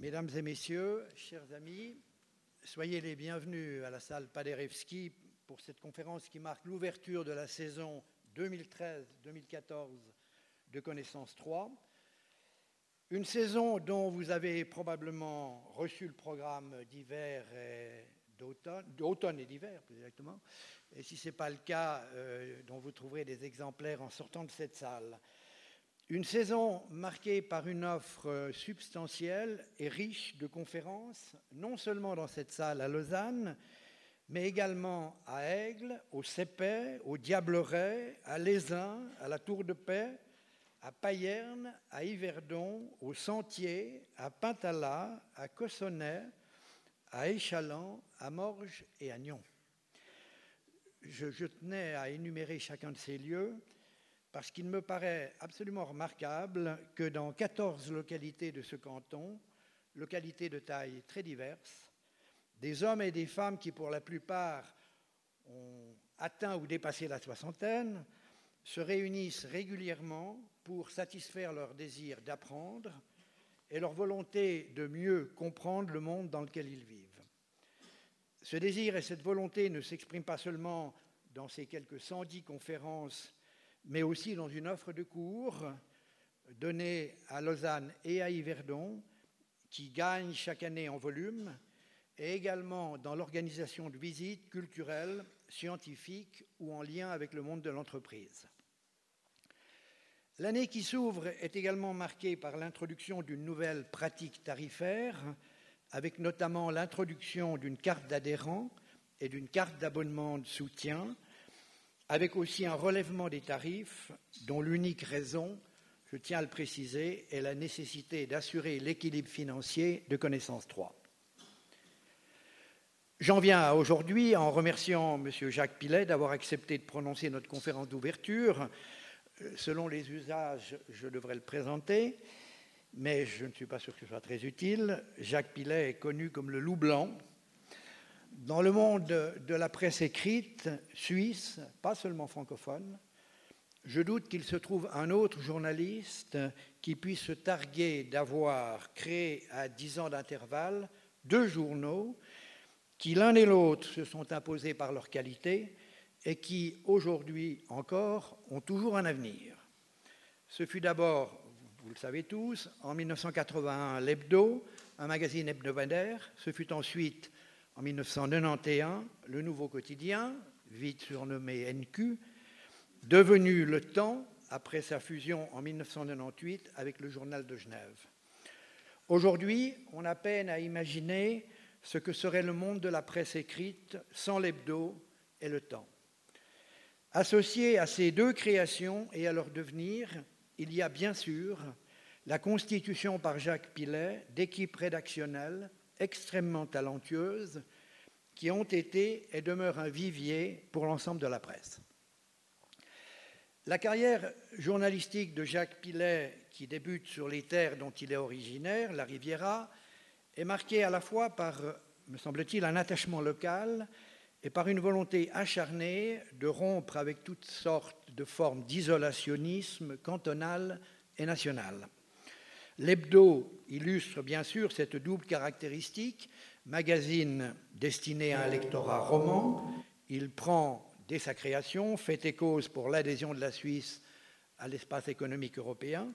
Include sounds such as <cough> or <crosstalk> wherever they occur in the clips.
Mesdames et messieurs, chers amis, soyez les bienvenus à la salle Paderewski pour cette conférence qui marque l'ouverture de la saison 2013-2014 de Connaissance 3. Une saison dont vous avez probablement reçu le programme d'hiver et d'automne et d'hiver, plus exactement, et si ce n'est pas le cas, euh, dont vous trouverez des exemplaires en sortant de cette salle. Une saison marquée par une offre substantielle et riche de conférences, non seulement dans cette salle à Lausanne, mais également à Aigle, au Cépet, au Diableret, à Lézin, à la Tour de Paix, à Payerne, à Yverdon, au Sentier, à Pintala, à Cossonay, à Échalant, à Morges et à Nyon. Je, je, tenais à énumérer chacun de ces lieux parce qu'il me paraît absolument remarquable que dans 14 localités de ce canton, localités de taille très diverses, des hommes et des femmes qui pour la plupart ont atteint ou dépassé la soixantaine, se réunissent régulièrement pour satisfaire leur désir d'apprendre et leur volonté de mieux comprendre le monde dans lequel ils vivent. Ce désir et cette volonté ne s'expriment pas seulement dans ces quelques 110 conférences, mais aussi dans une offre de cours donnée à Lausanne et à Yverdon, qui gagne chaque année en volume, et également dans l'organisation de visites culturelles, scientifiques ou en lien avec le monde de l'entreprise. L'année qui s'ouvre est également marquée par l'introduction d'une nouvelle pratique tarifaire, avec notamment l'introduction d'une carte d'adhérent et d'une carte d'abonnement de soutien, avec aussi un relèvement des tarifs dont l'unique raison, je tiens à le préciser, est la nécessité d'assurer l'équilibre financier de Connaissance 3. J'en viens aujourd'hui en remerciant M. Jacques Pilet d'avoir accepté de prononcer notre conférence d'ouverture selon les usages, je devrais le présenter, mais je ne suis pas sûr que ce soit très utile. Jacques Pillet est connu comme le loup blanc. Dans le monde de la presse écrite suisse, pas seulement francophone, je doute qu'il se trouve un autre journaliste qui puisse se targuer d'avoir créé à dix ans d'intervalle deux journaux qui l'un et l'autre se sont imposés par leur qualité et qui, aujourd'hui encore, ont toujours un avenir. Ce fut d'abord, vous le savez tous, en 1981 l'Hebdo, un magazine hebdomadaire. Ce fut ensuite, en 1991, le Nouveau Quotidien, vite surnommé NQ, devenu Le Temps après sa fusion en 1998 avec le Journal de Genève. Aujourd'hui, on a peine à imaginer ce que serait le monde de la presse écrite sans l'hebdo et le temps. Associé à ces deux créations et à leur devenir, il y a bien sûr la constitution par Jacques Pillet d'équipes rédactionnelles extrêmement talentueuses qui ont été et demeurent un vivier pour l'ensemble de la presse. La carrière journalistique de Jacques Pillet, qui débute sur les terres dont il est originaire, la Riviera, est marquée à la fois par, me semble-t-il, un attachement local et par une volonté acharnée de rompre avec toutes sortes de formes d'isolationnisme cantonal et national. L'hebdo illustre bien sûr cette double caractéristique. Magazine destiné à un lectorat roman, il prend, dès sa création, fait et cause pour l'adhésion de la Suisse à l'espace économique européen,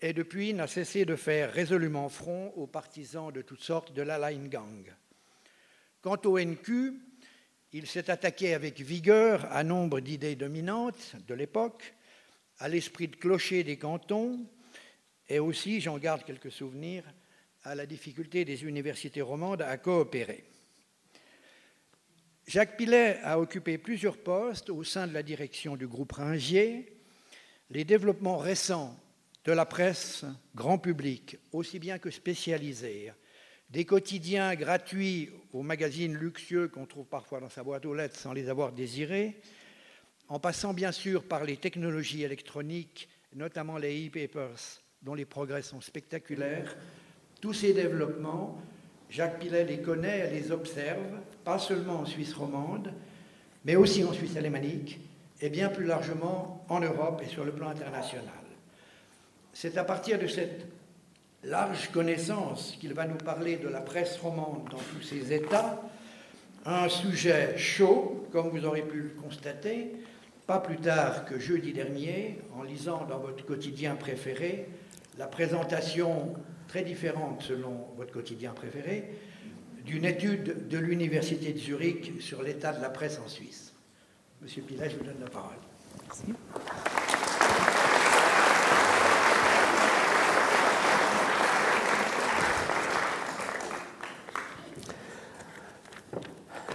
et depuis n'a cessé de faire résolument front aux partisans de toutes sortes de la Line Gang. Quant au NQ, il s'est attaqué avec vigueur à nombre d'idées dominantes de l'époque, à l'esprit de clocher des cantons, et aussi, j'en garde quelques souvenirs, à la difficulté des universités romandes à coopérer. Jacques Pillet a occupé plusieurs postes au sein de la direction du groupe Ringier. Les développements récents de la presse grand public, aussi bien que spécialisée, des quotidiens gratuits aux magazines luxueux qu'on trouve parfois dans sa boîte aux lettres sans les avoir désirés, en passant bien sûr par les technologies électroniques, notamment les e-papers, dont les progrès sont spectaculaires. Tous ces développements, Jacques Pillet les connaît les observe, pas seulement en Suisse romande, mais aussi en Suisse alémanique et bien plus largement en Europe et sur le plan international. C'est à partir de cette large connaissance qu'il va nous parler de la presse romande dans tous ses états, un sujet chaud, comme vous aurez pu le constater, pas plus tard que jeudi dernier, en lisant dans votre quotidien préféré la présentation très différente selon votre quotidien préféré d'une étude de l'Université de Zurich sur l'état de la presse en Suisse. Monsieur Pilet, je vous donne la parole. Merci.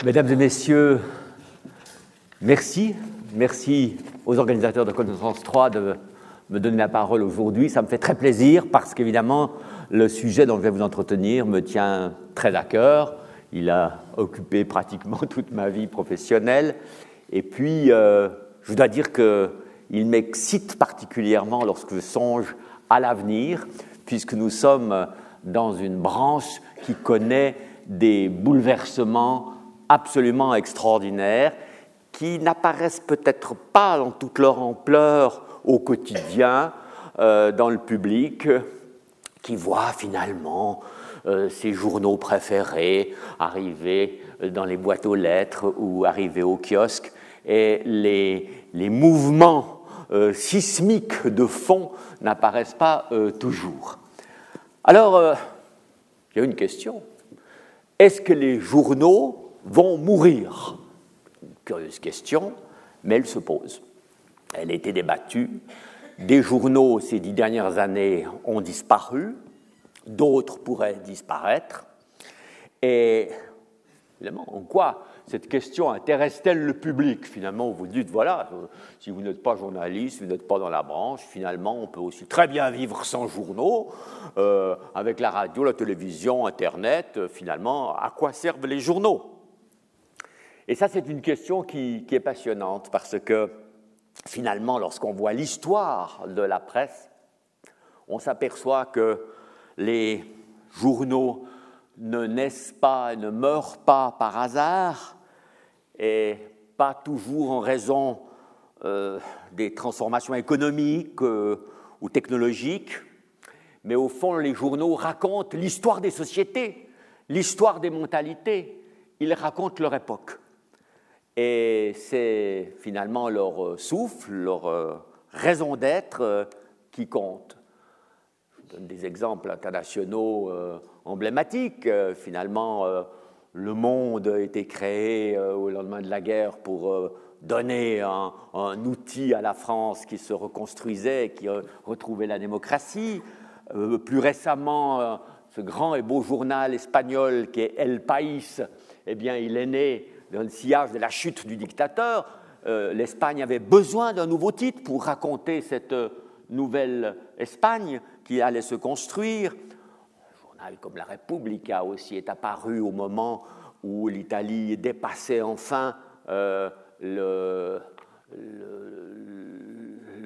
Mesdames et messieurs, merci. Merci aux organisateurs de Connaissance 3 de me donner la parole aujourd'hui. Ça me fait très plaisir parce qu'évidemment, le sujet dont je vais vous entretenir me tient très à cœur. Il a occupé pratiquement toute ma vie professionnelle. Et puis, euh, je dois dire qu'il m'excite particulièrement lorsque je songe à l'avenir, puisque nous sommes dans une branche qui connaît des bouleversements absolument extraordinaires qui n'apparaissent peut-être pas dans toute leur ampleur au quotidien euh, dans le public, qui voit finalement euh, ses journaux préférés arriver dans les boîtes aux lettres ou arriver au kiosque, et les, les mouvements euh, sismiques de fond n'apparaissent pas toujours. Alors, il y a une question. Est-ce que les journaux vont mourir? Curieuse question, mais elle se pose. Elle a été débattue. Des journaux ces dix dernières années ont disparu, d'autres pourraient disparaître. Et évidemment, en quoi cette question intéresse-t-elle le public? Finalement, vous dites, voilà, si vous n'êtes pas journaliste, vous n'êtes pas dans la branche, finalement, on peut aussi très bien vivre sans journaux, euh, avec la radio, la télévision, Internet, finalement, à quoi servent les journaux? Et ça, c'est une question qui, est passionnante parce que finalement, lorsqu'on voit l'histoire de la presse, on s'aperçoit que les journaux ne naissent pas, ne meurent pas par hasard, et pas toujours en raison euh, des transformations économiques euh, ou technologiques, mais au fond, les journaux racontent l'histoire des sociétés, l'histoire des mentalités, ils racontent leur époque. Et c'est finalement leur euh, souffle, leur euh, raison d'être euh, qui compte. Je donne des exemples internationaux emblématiques. Finalement, le monde a été créé au lendemain de la guerre pour donner un, outil à la France qui se reconstruisait, qui retrouvait la démocratie. plus récemment, ce grand et beau journal espagnol qui est El País, eh bien, il est né dans le sillage de la chute du dictateur, euh, l'Espagne avait besoin d'un nouveau titre pour raconter cette euh, nouvelle Espagne qui allait se construire. Un journal comme La Repubblica aussi est apparu au moment où l'Italie dépassait enfin euh, le,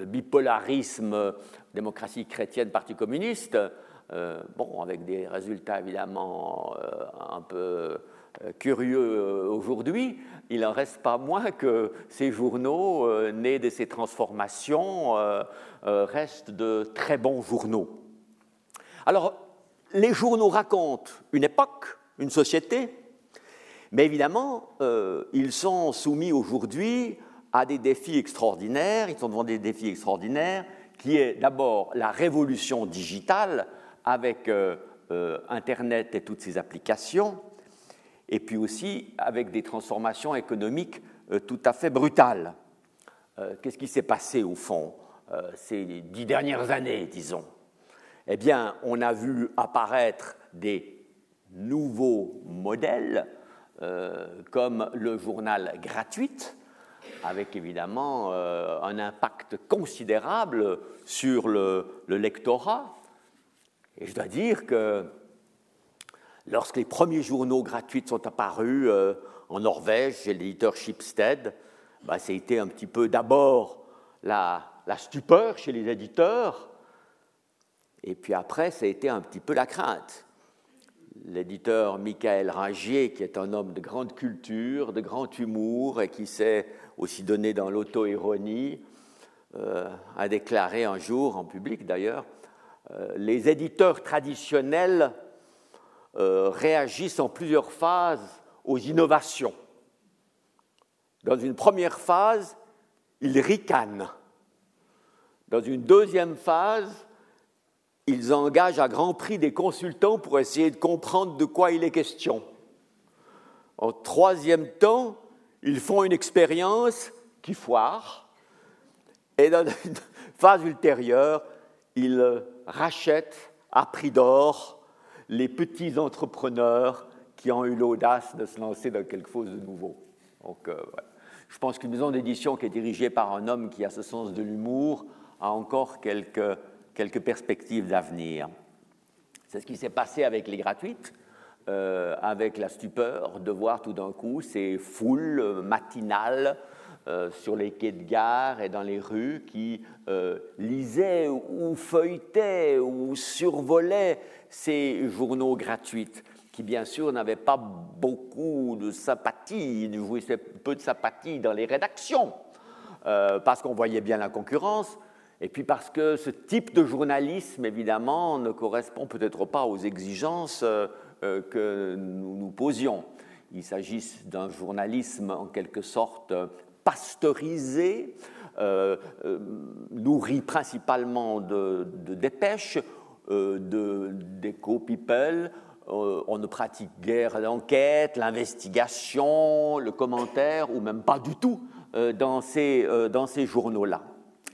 bipolarisme démocratie chrétienne, parti communiste. bon, avec des résultats évidemment un peu curieux euh, aujourd'hui, il n'en reste pas moins que ces journaux, euh, nés de ces transformations, restent de très bons journaux. Alors, les journaux racontent une époque, une société, mais évidemment, ils sont soumis aujourd'hui à des défis extraordinaires, ils sont devant des défis extraordinaires, qui est d'abord la révolution digitale avec Internet et toutes ses applications, et puis aussi avec des transformations économiques euh, tout à fait brutales. Euh, qu'est-ce qui s'est passé au fond euh, ces dix dernières années, disons? Eh bien, on a vu apparaître des nouveaux modèles comme le journal gratuit, avec évidemment un impact considérable sur le, le lectorat. Et je dois dire que Lorsque les premiers journaux gratuits sont apparus euh, en Norvège, chez l'éditeur Schibsted, bah, a été un petit peu d'abord la, stupeur chez les éditeurs, et puis après, ça a été un petit peu la crainte. L'éditeur Michael Ringier, qui est un homme de grande culture, de grand humour, et qui s'est aussi donné dans l'auto-ironie, euh, a déclaré un jour, en public d'ailleurs, les éditeurs traditionnels réagissent en plusieurs phases aux innovations. Dans une première phase, ils ricanent. Dans une deuxième phase, ils engagent à grand prix des consultants pour essayer de comprendre de quoi il est question. En troisième temps, ils font une expérience qui foire. Et dans <laughs> une phase ultérieure, ils rachètent à prix d'or les petits entrepreneurs qui ont eu l'audace de se lancer dans quelque chose de nouveau. Donc, euh, Je pense qu'une maison d'édition qui est dirigée par un homme qui a ce sens de l'humour a encore quelques, quelques perspectives d'avenir. C'est ce qui s'est passé avec les gratuites, euh, avec la stupeur de voir tout d'un coup ces foules matinales euh, sur les quais de gare et dans les rues qui euh, lisaient ou feuilletaient ou survolaient ces journaux gratuits qui bien sûr n'avaient pas beaucoup de sympathie, jouissaient peu de sympathie dans les rédactions, parce qu'on voyait bien la concurrence, et puis parce que ce type de journalisme, évidemment, ne correspond peut-être pas aux exigences euh, euh, que nous nous posions. Il s'agit d'un journalisme en quelque sorte pasteurisé, euh, nourri principalement de, dépêches, d'éco-people. on ne pratique guère l'enquête, l'investigation, le commentaire, ou même pas du tout dans ces, ces journaux-là.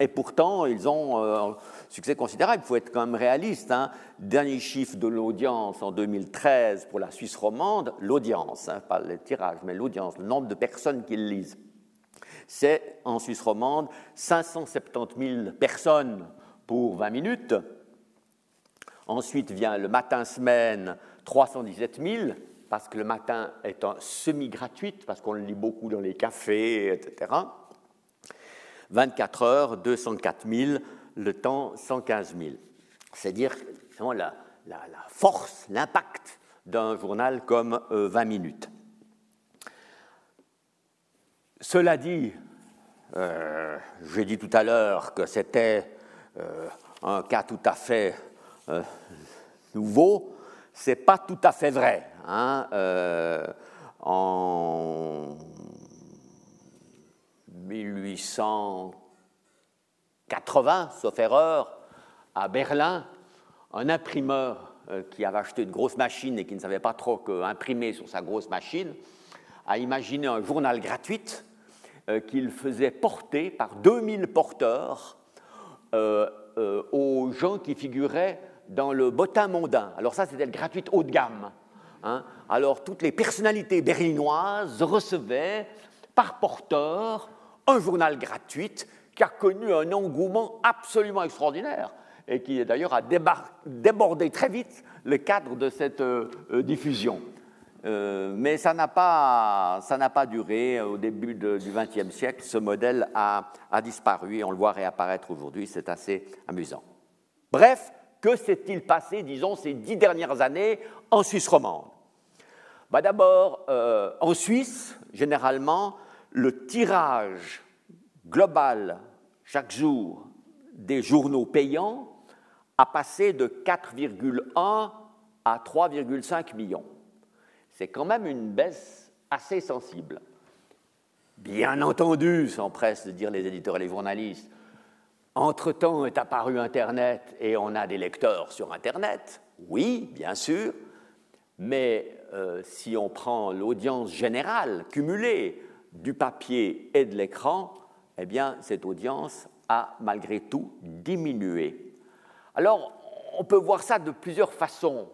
Et pourtant, ils ont euh, un succès considérable. Il faut être quand même réaliste. Hein. Dernier chiffre de l'audience en 2013 pour la Suisse romande, l'audience, hein, pas le tirage, mais l'audience, le nombre de personnes qui le lisent. C'est en Suisse romande 570 000 personnes pour 20 minutes. Ensuite vient le matin-semaine, 317 000, parce que le matin est semi-gratuit, parce qu'on le lit beaucoup dans les cafés, etc. 24 heures, 204 000, le temps 115 000. C'est dire la, la, force, l'impact d'un journal comme 20 euh, minutes. Cela dit, euh, j'ai dit tout à l'heure que c'était euh, un cas tout à fait nouveau. C'est pas tout à fait vrai. Hein. en 1880, sauf erreur, à Berlin, un imprimeur euh, qui avait acheté une grosse machine et qui ne savait pas trop qu'imprimer sur sa grosse machine, a imaginé un journal gratuit euh, qu'il faisait porter par 2000 porteurs euh, aux gens qui figuraient dans le bottin mondain. Alors ça, c'était le gratuit haut de gamme. Hein. Alors toutes les personnalités berlinoises recevaient par porteur un journal gratuit qui a connu un engouement absolument extraordinaire et qui d'ailleurs a débordé très vite le cadre de cette euh, euh, diffusion. Euh, mais ça n'a pas, pas, duré. Au début du XXe siècle, ce modèle a, a, disparu et on le voit réapparaître aujourd'hui. C'est assez amusant. Bref, que s'est-il passé, disons, ces dix dernières années en Suisse romande? Bah D'abord, en Suisse, généralement, le tirage global chaque jour des journaux payants a passé de 4,1 à 3,5 millions. C'est quand même une baisse assez sensible. Bien entendu, s'empressent de dire les éditeurs et les journalistes, entre-temps est apparu Internet et on a des lecteurs sur Internet. Oui, bien sûr, mais euh, si on prend l'audience générale cumulée du papier et de l'écran, eh bien, cette audience a malgré tout diminué. Alors, on peut voir ça de plusieurs façons.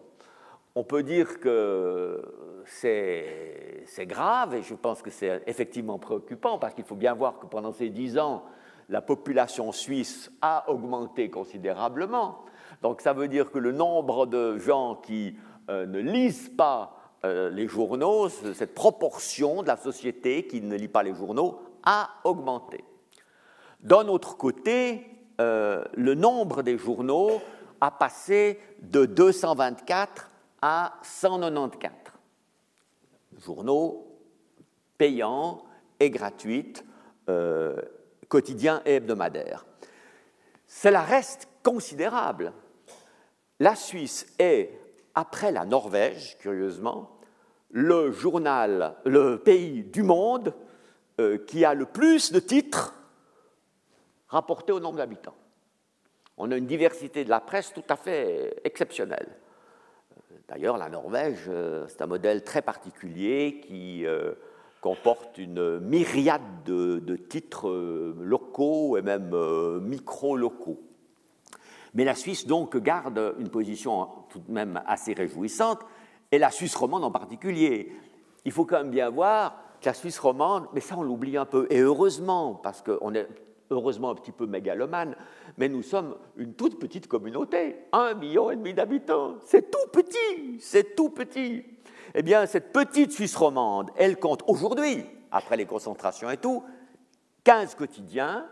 On peut dire que c'est grave, et je pense que c'est effectivement préoccupant, parce qu'il faut bien voir que pendant ces dix ans, la population suisse a augmenté considérablement. Donc ça veut dire que le nombre de gens qui euh, ne lisent pas euh, les journaux, cette proportion de la société qui ne lit pas les journaux a augmenté. D'un autre côté, euh, le nombre des journaux a passé de 224 à 194. Journaux payants et gratuits, euh, quotidiens et hebdomadaires. Cela reste considérable, la Suisse est, après la Norvège, curieusement, le journal, le pays du monde euh, qui a le plus de titres rapportés au nombre d'habitants. On a une diversité de la presse tout à fait exceptionnelle. D'ailleurs, la Norvège, euh, c'est un modèle très particulier qui euh, comporte une myriade de, titres locaux et même micro-locaux. Mais la Suisse, donc, garde une position tout de même assez réjouissante, et la Suisse romande en particulier. Il faut quand même bien voir que la Suisse romande, mais ça on l'oublie un peu, et heureusement, parce qu'on est heureusement un petit peu mégalomane, mais nous sommes une toute petite communauté, un million et demi d'habitants. C'est tout petit, c'est tout petit. Eh bien, cette petite Suisse romande, elle compte aujourd'hui, après les concentrations et tout, 15 quotidiens.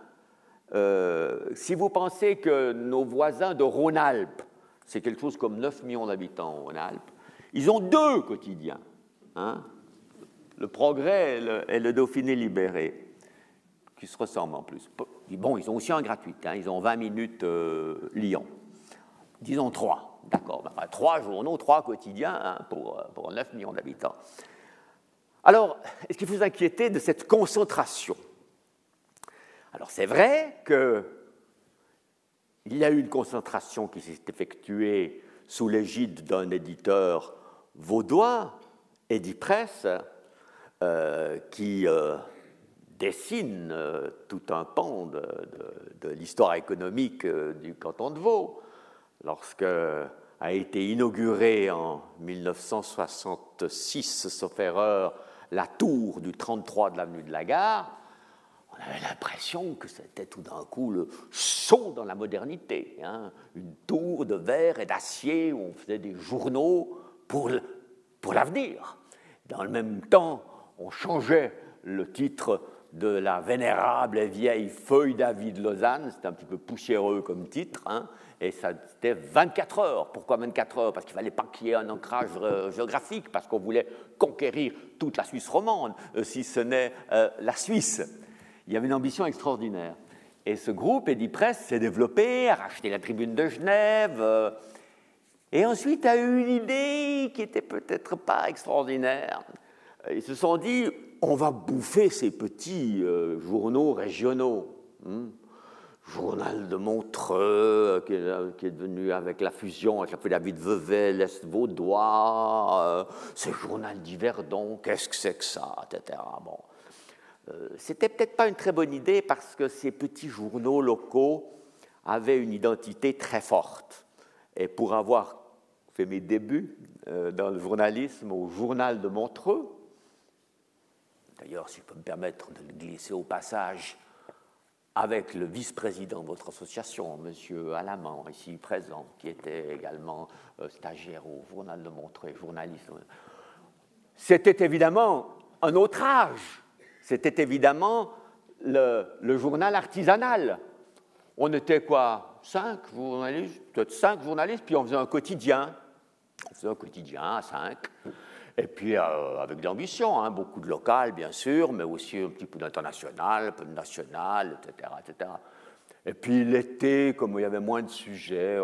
Euh, si vous pensez que nos voisins de Rhône-Alpes, c'est quelque chose comme 9 millions d'habitants en Rhône-Alpes, ils ont deux quotidiens. Hein. le Progrès et le, Dauphiné libéré, qui se ressemblent en plus. Bon, ils ont aussi un gratuit, hein, ils ont 20 minutes euh, Lyon. Disons trois, d'accord. Ben, trois journaux, trois quotidiens hein, pour, pour 9 millions d'habitants. Alors, est-ce qu'il faut s'inquiéter de cette concentration? Alors, c'est vrai qu'il y a eu une concentration qui s'est effectuée sous l'égide d'un éditeur vaudois, Edipresse, euh, qui euh, dessine euh, tout un pan de, l'histoire économique du canton de Vaud. Lorsque a été inaugurée en 1966, sauf erreur, la tour du 33 de l'avenue de la Gare, on avait l'impression que c'était tout d'un coup le saut dans la modernité. Hein. Une tour de verre et d'acier où on faisait des journaux pour l'avenir. Dans le même temps, on changeait le titre de la vénérable et vieille feuille d'avis de Lausanne, c'était un petit peu poussiéreux comme titre, hein, et ça c'était 24 heures. Pourquoi 24 heures? Parce qu'il fallait pas qu'il y ait un ancrage euh, géographique, parce qu'on voulait conquérir toute la Suisse romande, euh, si ce n'est euh, la Suisse. Il y avait une ambition extraordinaire. Et ce groupe, Edipresse, s'est développé, a racheté la tribune de Genève, et ensuite a eu une idée qui était peut-être pas extraordinaire. Ils se sont dit, on va bouffer ces petits euh, journaux régionaux. Hmm. Journal de Montreux, euh, qui est, devenu avec la fusion avec la David Vevey, l'Est Vaudois, euh, ce journal d'Yverdon, qu'est-ce que c'est que ça, etc. Bon. C'était peut-être pas une très bonne idée parce que ces petits journaux locaux avaient une identité très forte. Et pour avoir fait mes débuts dans le journalisme au journal de Montreux, d'ailleurs, si je peux me permettre de le glisser au passage, avec le vice-président de votre association, M. Alamand, ici présent, qui était également euh, stagiaire au journal de Montreux, journaliste. C'était évidemment un autre âge. C'était évidemment le, le journal artisanal. On était quoi cinq journalistes, peut-être cinq journalistes, puis on faisait un quotidien. On faisait un quotidien à cinq. Et puis euh, avec de l'ambition, hein, beaucoup de local, bien sûr, mais aussi un petit peu d'international, un peu de national, etc., etc. Et puis l'été, comme il y avait moins de sujets,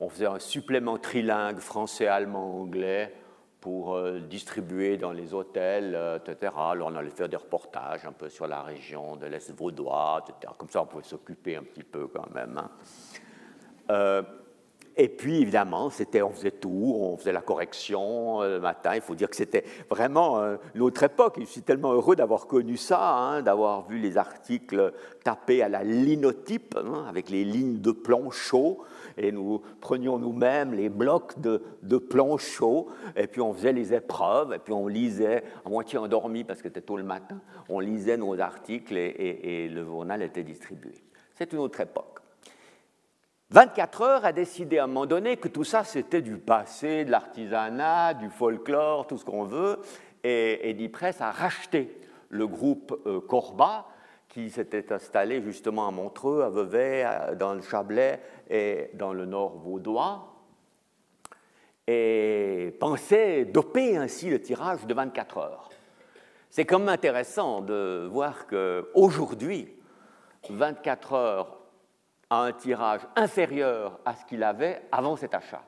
on, faisait un supplément trilingue français, allemand, anglais pour euh, distribuer dans les hôtels, euh, etc. Alors on allait faire des reportages un peu sur la région de l'Est vaudois, etc. Comme ça, on pouvait s'occuper un petit peu quand même. Hein. Et puis, évidemment, c'était, on faisait tout, on faisait la correction euh, le matin. Il faut dire que c'était vraiment euh, l'autre époque. je suis tellement heureux d'avoir connu ça, hein, d'avoir vu les articles tapés à la linotype, hein, avec les lignes de plomb chaud. Et nous prenions nous-mêmes les blocs de, de chaud, et puis on faisait les épreuves, et puis on lisait, à moitié endormi parce que c'était tôt le matin, on lisait nos articles et le journal était distribué. C'est une autre époque. 24 heures a décidé à un moment donné que tout ça c'était du passé, de l'artisanat, du folklore, tout ce qu'on veut, et Edipresse a racheté le groupe euh, Corba qui s'était installé justement à Montreux, à Vevey, dans le Chablais et dans le nord vaudois, et pensait doper ainsi le tirage de 24 heures. C'est quand même intéressant de voir qu'aujourd'hui, 24 heures a un tirage inférieur à ce qu'il avait avant cet achat.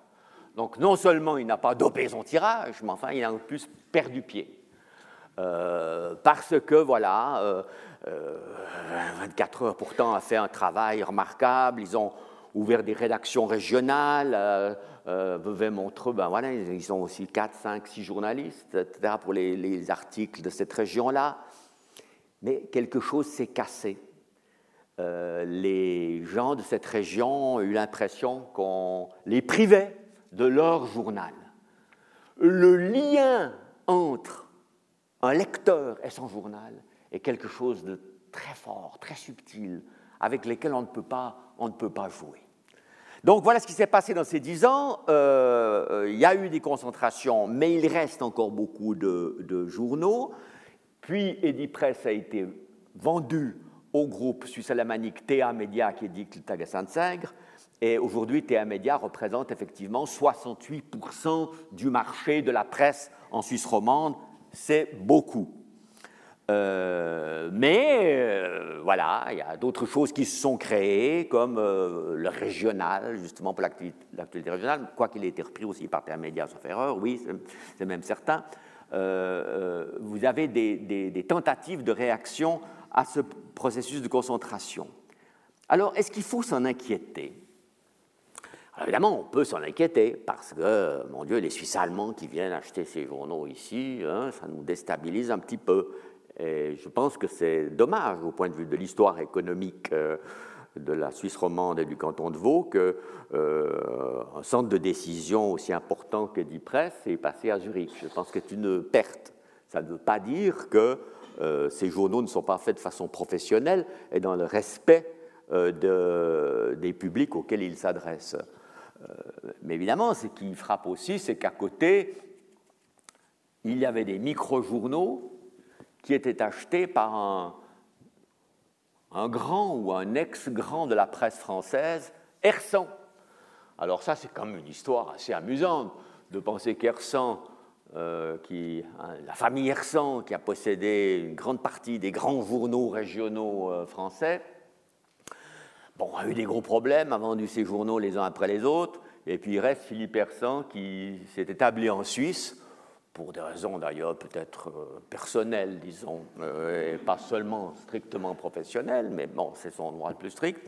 Donc non seulement il n'a pas dopé son tirage, mais enfin il a en plus perdu pied. Euh, parce que voilà, 24 heures pourtant a fait un travail remarquable, ils ont ouvert des rédactions régionales, euh, euh, Montreux, ben voilà, ils ont aussi 4, 5, 6 journalistes, etc., pour les, articles de cette région-là. Mais quelque chose s'est cassé. Euh, les gens de cette région ont eu l'impression qu'on les privait de leur journal. Le lien entre un lecteur et son journal est quelque chose de très fort, très subtil, avec lequel on ne peut pas, on ne peut pas jouer. Donc voilà ce qui s'est passé dans ces dix ans. Euh, euh, il y a eu des concentrations, mais il reste encore beaucoup de, journaux. Puis Edipress a été vendu au groupe suisse alamanique TA Media qui édite le Tagassan-Segre. Et aujourd'hui, TA Media représente effectivement 68% du marché de la presse en Suisse romande. C'est beaucoup. Euh, mais euh, voilà, il y a d'autres choses qui se sont créées, comme euh, le régional, justement pour l'actualité régionale, quoi qu'il ait été repris aussi par Termédia, sauf erreur, oui, c'est même certain. vous avez des, tentatives de réaction à ce processus de concentration. Alors, est-ce qu'il faut s'en inquiéter? Alors évidemment, on peut s'en inquiéter parce que, mon Dieu, les Suisses allemands qui viennent acheter ces journaux ici, hein, ça nous déstabilise un petit peu. Et je pense que c'est dommage au point de vue de l'histoire économique euh, de la Suisse romande et du canton de Vaud qu'un euh, centre de décision aussi important que d'Ypres est passé à Zurich. Je pense que c'est une perte. Ça ne veut pas dire que ces journaux ne sont pas faits de façon professionnelle et dans le respect des publics auxquels ils s'adressent. mais évidemment, ce qui frappe aussi, c'est qu'à côté, il y avait des micro-journaux qui était acheté par un, un grand ou un ex-grand de la presse française, Hersan. Alors ça, c'est comme une histoire assez amusante de penser qu'Hersan, euh, hein, la famille Hersan, qui a possédé une grande partie des grands journaux régionaux euh, français, bon, a eu des gros problèmes, a vendu ses journaux les uns après les autres, et puis il reste Philippe Hersan qui s'est établi en Suisse pour des raisons d'ailleurs peut-être euh, personnelles, disons, et pas seulement strictement professionnelles, mais bon, c'est son droit le plus strict.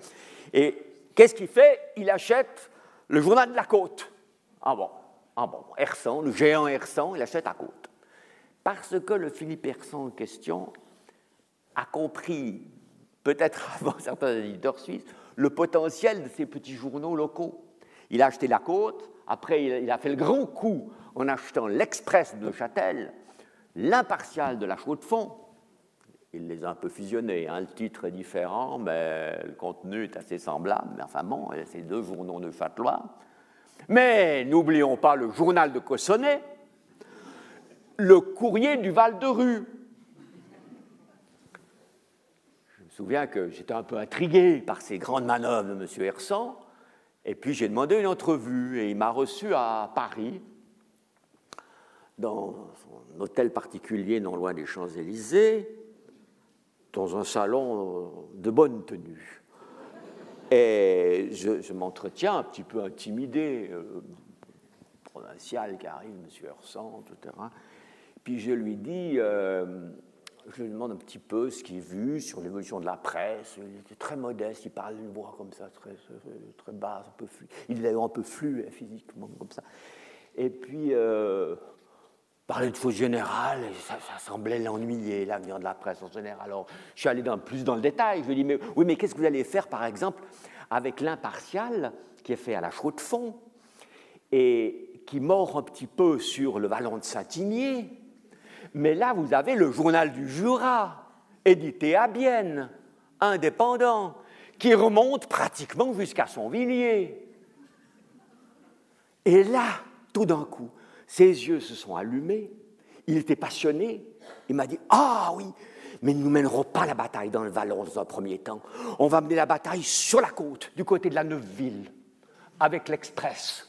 Et qu'est-ce qu'il fait? Il achète le journal de la côte. Ah bon, ah bon, Hersan, le géant Hersan, il achète à côte. Parce que le Philippe Hersan en question a compris, peut-être <laughs> avant certains éditeurs suisses, le potentiel de ces petits journaux locaux. Il a acheté la côte, après il a fait le grand coup en achetant l'Express de Châtel, l'Impartial de la Chaux-de-Fonds. Il les a un peu fusionnés. Hein. Le titre est différent, mais le contenu est assez semblable. Mais enfin bon, c'est deux journaux de Châtelois. Mais n'oublions pas le journal de Cossonay, le courrier du Val-de-Rue. Je me souviens que j'étais un peu intrigué par ces grandes manœuvres de M. Hersan, et puis j'ai demandé une entrevue, et il m'a reçu à Paris, dans son hôtel particulier non loin des Champs-Élysées, dans un salon de bonne tenue. Et je, m'entretiens un petit peu intimidé, euh, provincial qui arrive, M. Hersan, etc. Puis je lui dis, euh, je lui demande un petit peu ce qu'il a vu sur l'évolution de la presse. Il était très modeste, il parle d'une voix comme ça, très, très basse, un peu flou. Il est un peu flou physiquement, comme ça. Et puis, euh, parler de fausses générales, ça, semblait l'ennuyer, l'avenir de la presse en général. Alors, je suis allé dans, plus dans le détail. Je lui ai mais, oui, mais qu'est-ce que vous allez faire, par exemple, avec l'impartial qui est fait à la chaux de fond et qui mord un petit peu sur le vallon de Saint-Igné. Mais là, vous avez le journal du Jura, édité à Bienne, indépendant, qui remonte pratiquement jusqu'à son Villiers. Et là, tout d'un coup, ses yeux se sont allumés, il était passionné, il m'a dit Ah oui, mais nous ne mènerons pas la bataille dans le Vallon dans un premier temps. On va mener la bataille sur la côte, du côté de la Neuville, avec l'Express.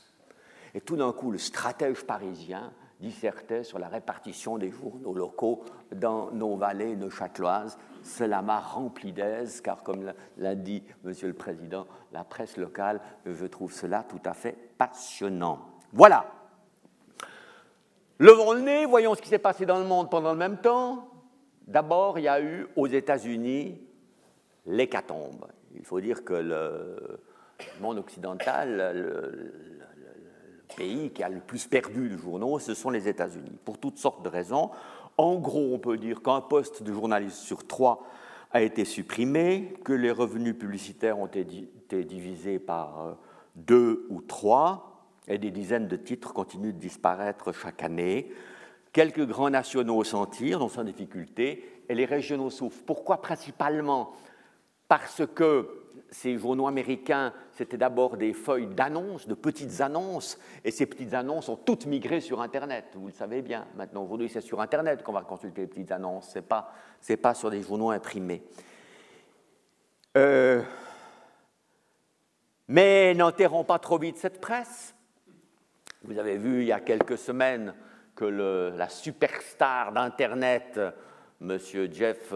Et tout d'un coup, le stratège parisien dissertait sur la répartition des journaux locaux dans nos vallées neuchâteloises. Cela m'a rempli d'aise, car comme l'a dit Monsieur le Président, la presse locale, je trouve cela tout à fait passionnant. Voilà. Levons le nez, voyons ce qui s'est passé dans le monde pendant le même temps. D'abord, il y a eu aux États-Unis l'hécatombe. Il faut dire que le monde occidental, le, pays qui a le plus perdu de journaux, ce sont les États-Unis, pour toutes sortes de raisons. En gros, on peut dire qu'un poste de journaliste sur trois a été supprimé, que les revenus publicitaires ont été divisés par euh, deux ou trois, et des dizaines de titres continuent de disparaître chaque année. Quelques grands nationaux s'en tirent, dans sans difficulté, et les régionaux souffrent. Pourquoi principalement? Parce que ces journaux américains, c'était d'abord des feuilles d'annonces, de petites annonces, et ces petites annonces ont toutes migré sur Internet. Vous le savez bien. Maintenant, aujourd'hui, c'est sur Internet qu'on va consulter les petites annonces. Ce n'est pas, pas sur des journaux imprimés. Euh, mais n'enterrons pas trop vite cette presse. Vous avez vu il y a quelques semaines que la superstar d'Internet, M. Jeff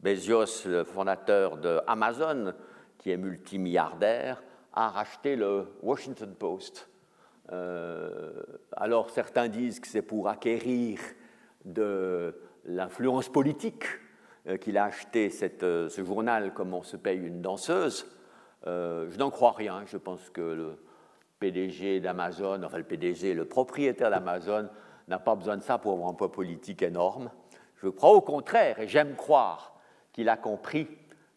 Bezos, le fondateur de Amazon, qui est multimilliardaire, a racheté le Washington Post. Euh, alors certains disent que c'est pour acquérir de l'influence politique euh, qu'il a acheté euh, ce journal comme on se paye une danseuse. je n'en crois rien. Je pense que le PDG d'Amazon, enfin le PDG, le propriétaire d'Amazon, n'a pas besoin de ça pour avoir un poids politique énorme. Je crois au contraire, et j'aime croire qu'il a compris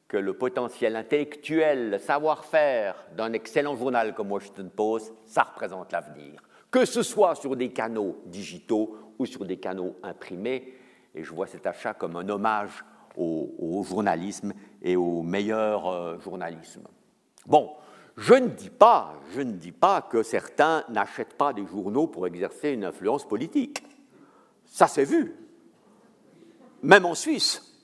que le potentiel intellectuel, le savoir-faire d'un excellent journal comme Washington Post, ça représente l'avenir, que ce soit sur des canaux digitaux ou sur des canaux imprimés. Et je vois cet achat comme un hommage au, journalisme et au meilleur euh, journalisme. Bon, je ne dis pas, je ne dis pas que certains n'achètent pas des journaux pour exercer une influence politique. Ça s'est vu, même en Suisse.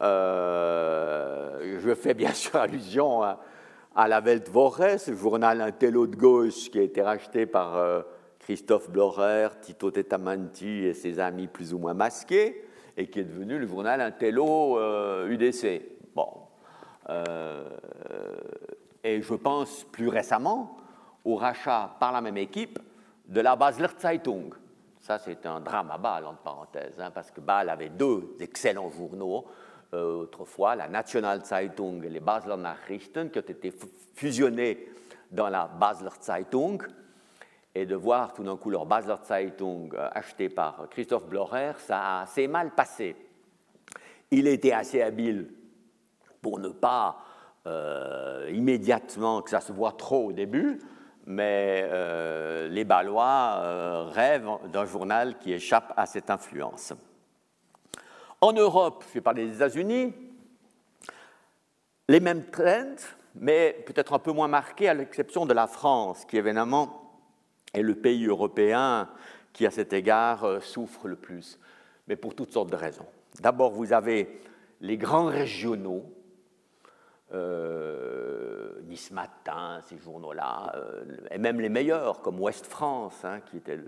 Euh, je fais bien sûr allusion à, la Weltwoche, ce journal intello de gauche qui a été racheté par euh, Christophe Blorer, Tito Tetamanti et ses amis plus ou moins masqués, et qui est devenu le journal intello UDC. Euh, bon. Et je pense plus récemment au rachat par la même équipe de la Basler Zeitung. Ça, c'est un drame à Bâle, entre parenthèses, hein, parce que Bâle avait deux excellents journaux, euh, autrefois la National Zeitung et les Basler Nachrichten, qui ont été fusionnés dans la Basler Zeitung, et de voir tout d'un coup leur Basler Zeitung euh, acheté par Christophe Blorer, ça a assez mal passé. Il était assez habile pour ne pas euh, immédiatement que ça se voit trop au début, mais les Balois rêvent d'un journal qui échappe à cette influence. En Europe, je vais parler des États-Unis, les mêmes trends, mais peut-être un peu moins marqués à l'exception de la France, qui évidemment est le pays européen qui, à cet égard, euh, souffre le plus, mais pour toutes sortes de raisons. D'abord, vous avez les grands régionaux, euh, Nice Matin, ces journaux-là, euh, et même les meilleurs, comme Ouest France, hein, qui était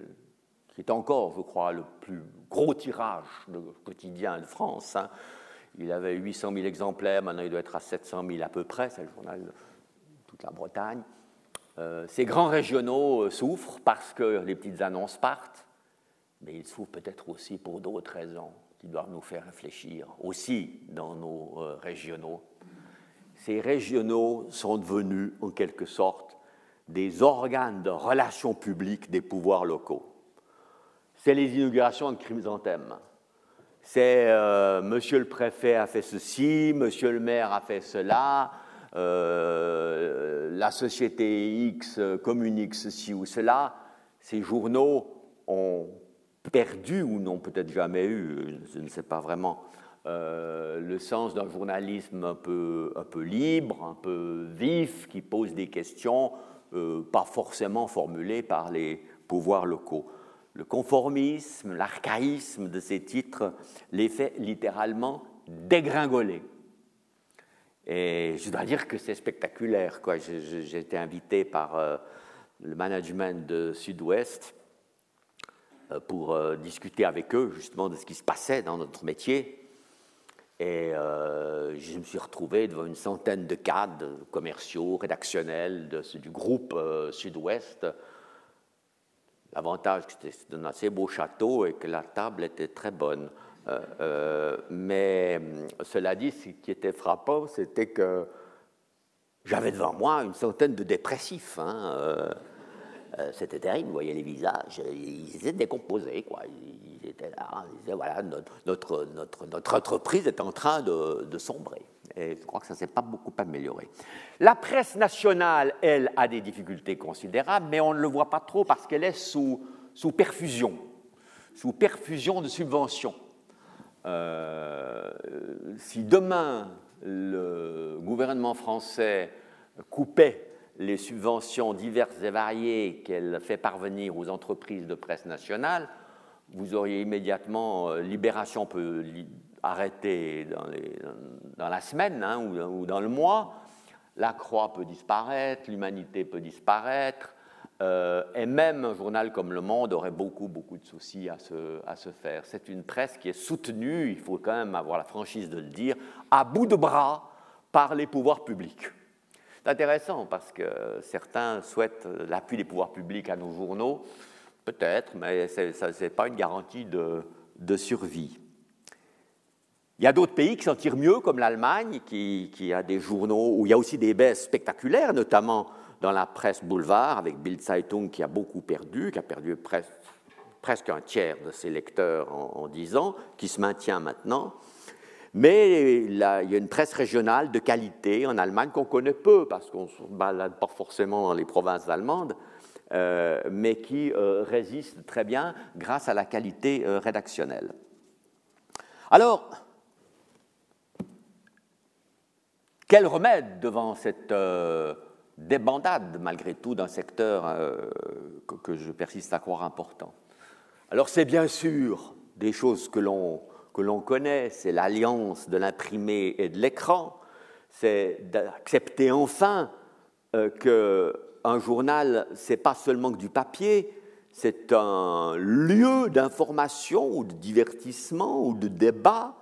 qui est encore, je crois, le plus gros tirage de quotidien de France. Hein. Il avait 800 000 exemplaires, maintenant il doit être à 700 000 à peu près, c'est le journal de toute la Bretagne. Euh, ces grands régionaux souffrent parce que les petites annonces partent, mais ils souffrent peut-être aussi pour d'autres raisons qui doivent nous faire réfléchir aussi dans nos régionaux. Ces régionaux sont devenus en quelque sorte des organes de relations publiques des pouvoirs locaux c'est les inaugurations de chrysanthèmes. C'est euh, Monsieur le préfet a fait ceci, Monsieur le maire a fait cela, euh, la société X communique ceci ou cela. Ces journaux ont perdu ou n'ont peut-être jamais eu, je ne sais pas vraiment, euh, le sens d'un journalisme un peu, un peu, libre, un peu vif, qui pose des questions pas forcément formulées par les pouvoirs locaux le conformisme, l'archaïsme de ces titres les fait littéralement dégringoler. Et je dois dire que c'est spectaculaire. J'ai été invité par euh, le management de Sud-Ouest euh, pour euh, discuter avec eux justement de ce qui se passait dans notre métier. Et je me suis retrouvé devant une centaine de cadres commerciaux, rédactionnels du groupe Sud-Ouest L'avantage, c'était un assez beau château et que la table était très bonne. mais cela dit, ce qui était frappant, c'était que j'avais devant moi une centaine de dépressifs. Hein, euh, c'était terrible, vous voyez les visages, ils étaient décomposés, quoi. Ils étaient là, ils disaient, voilà, notre, notre, notre, entreprise est en train de, de sombrer. Et je crois que ça ne s'est pas beaucoup amélioré. La presse nationale, elle, a des difficultés considérables, mais on ne le voit pas trop parce qu'elle est sous, sous perfusion, sous perfusion de subventions. Euh, si demain le gouvernement français coupait les subventions diverses et variées qu'elle fait parvenir aux entreprises de presse nationale, vous auriez immédiatement euh, Libération peut arrêter dans, la semaine hein, ou, dans le mois, La Croix peut disparaître, l'Humanité peut disparaître, euh, et même un journal comme Le Monde aurait beaucoup, beaucoup de soucis à à se faire. C'est une presse qui est soutenue, il faut quand même avoir la franchise de le dire, à bout de bras par les pouvoirs publics. C'est intéressant parce que certains souhaitent l'appui des pouvoirs publics à nos journaux, peut-être, mais ce n'est pas une garantie de, survie. Il y a d'autres pays qui s'en tirent mieux, comme l'Allemagne, qui, a des journaux où il y a aussi des baisses spectaculaires, notamment dans la presse boulevard, avec Bild Zeitung qui a beaucoup perdu, qui a perdu presque, presque un tiers de ses lecteurs en, en 10 ans, qui se maintient maintenant. Mais il y a une presse régionale de qualité en Allemagne qu'on connaît peu parce qu'on ne se balade pas forcément dans les provinces allemandes, euh, mais qui euh, résiste très bien grâce à la qualité euh, rédactionnelle. Alors, quel remède devant cette débandade, malgré tout, d'un secteur que, que, je persiste à croire important? Alors, c'est bien sûr des choses que l'on que l'on connaît, c'est l'alliance de l'imprimé et de l'écran, c'est d'accepter enfin euh, qu'un journal, c'est pas seulement que du papier, c'est un lieu d'information ou de divertissement ou de débat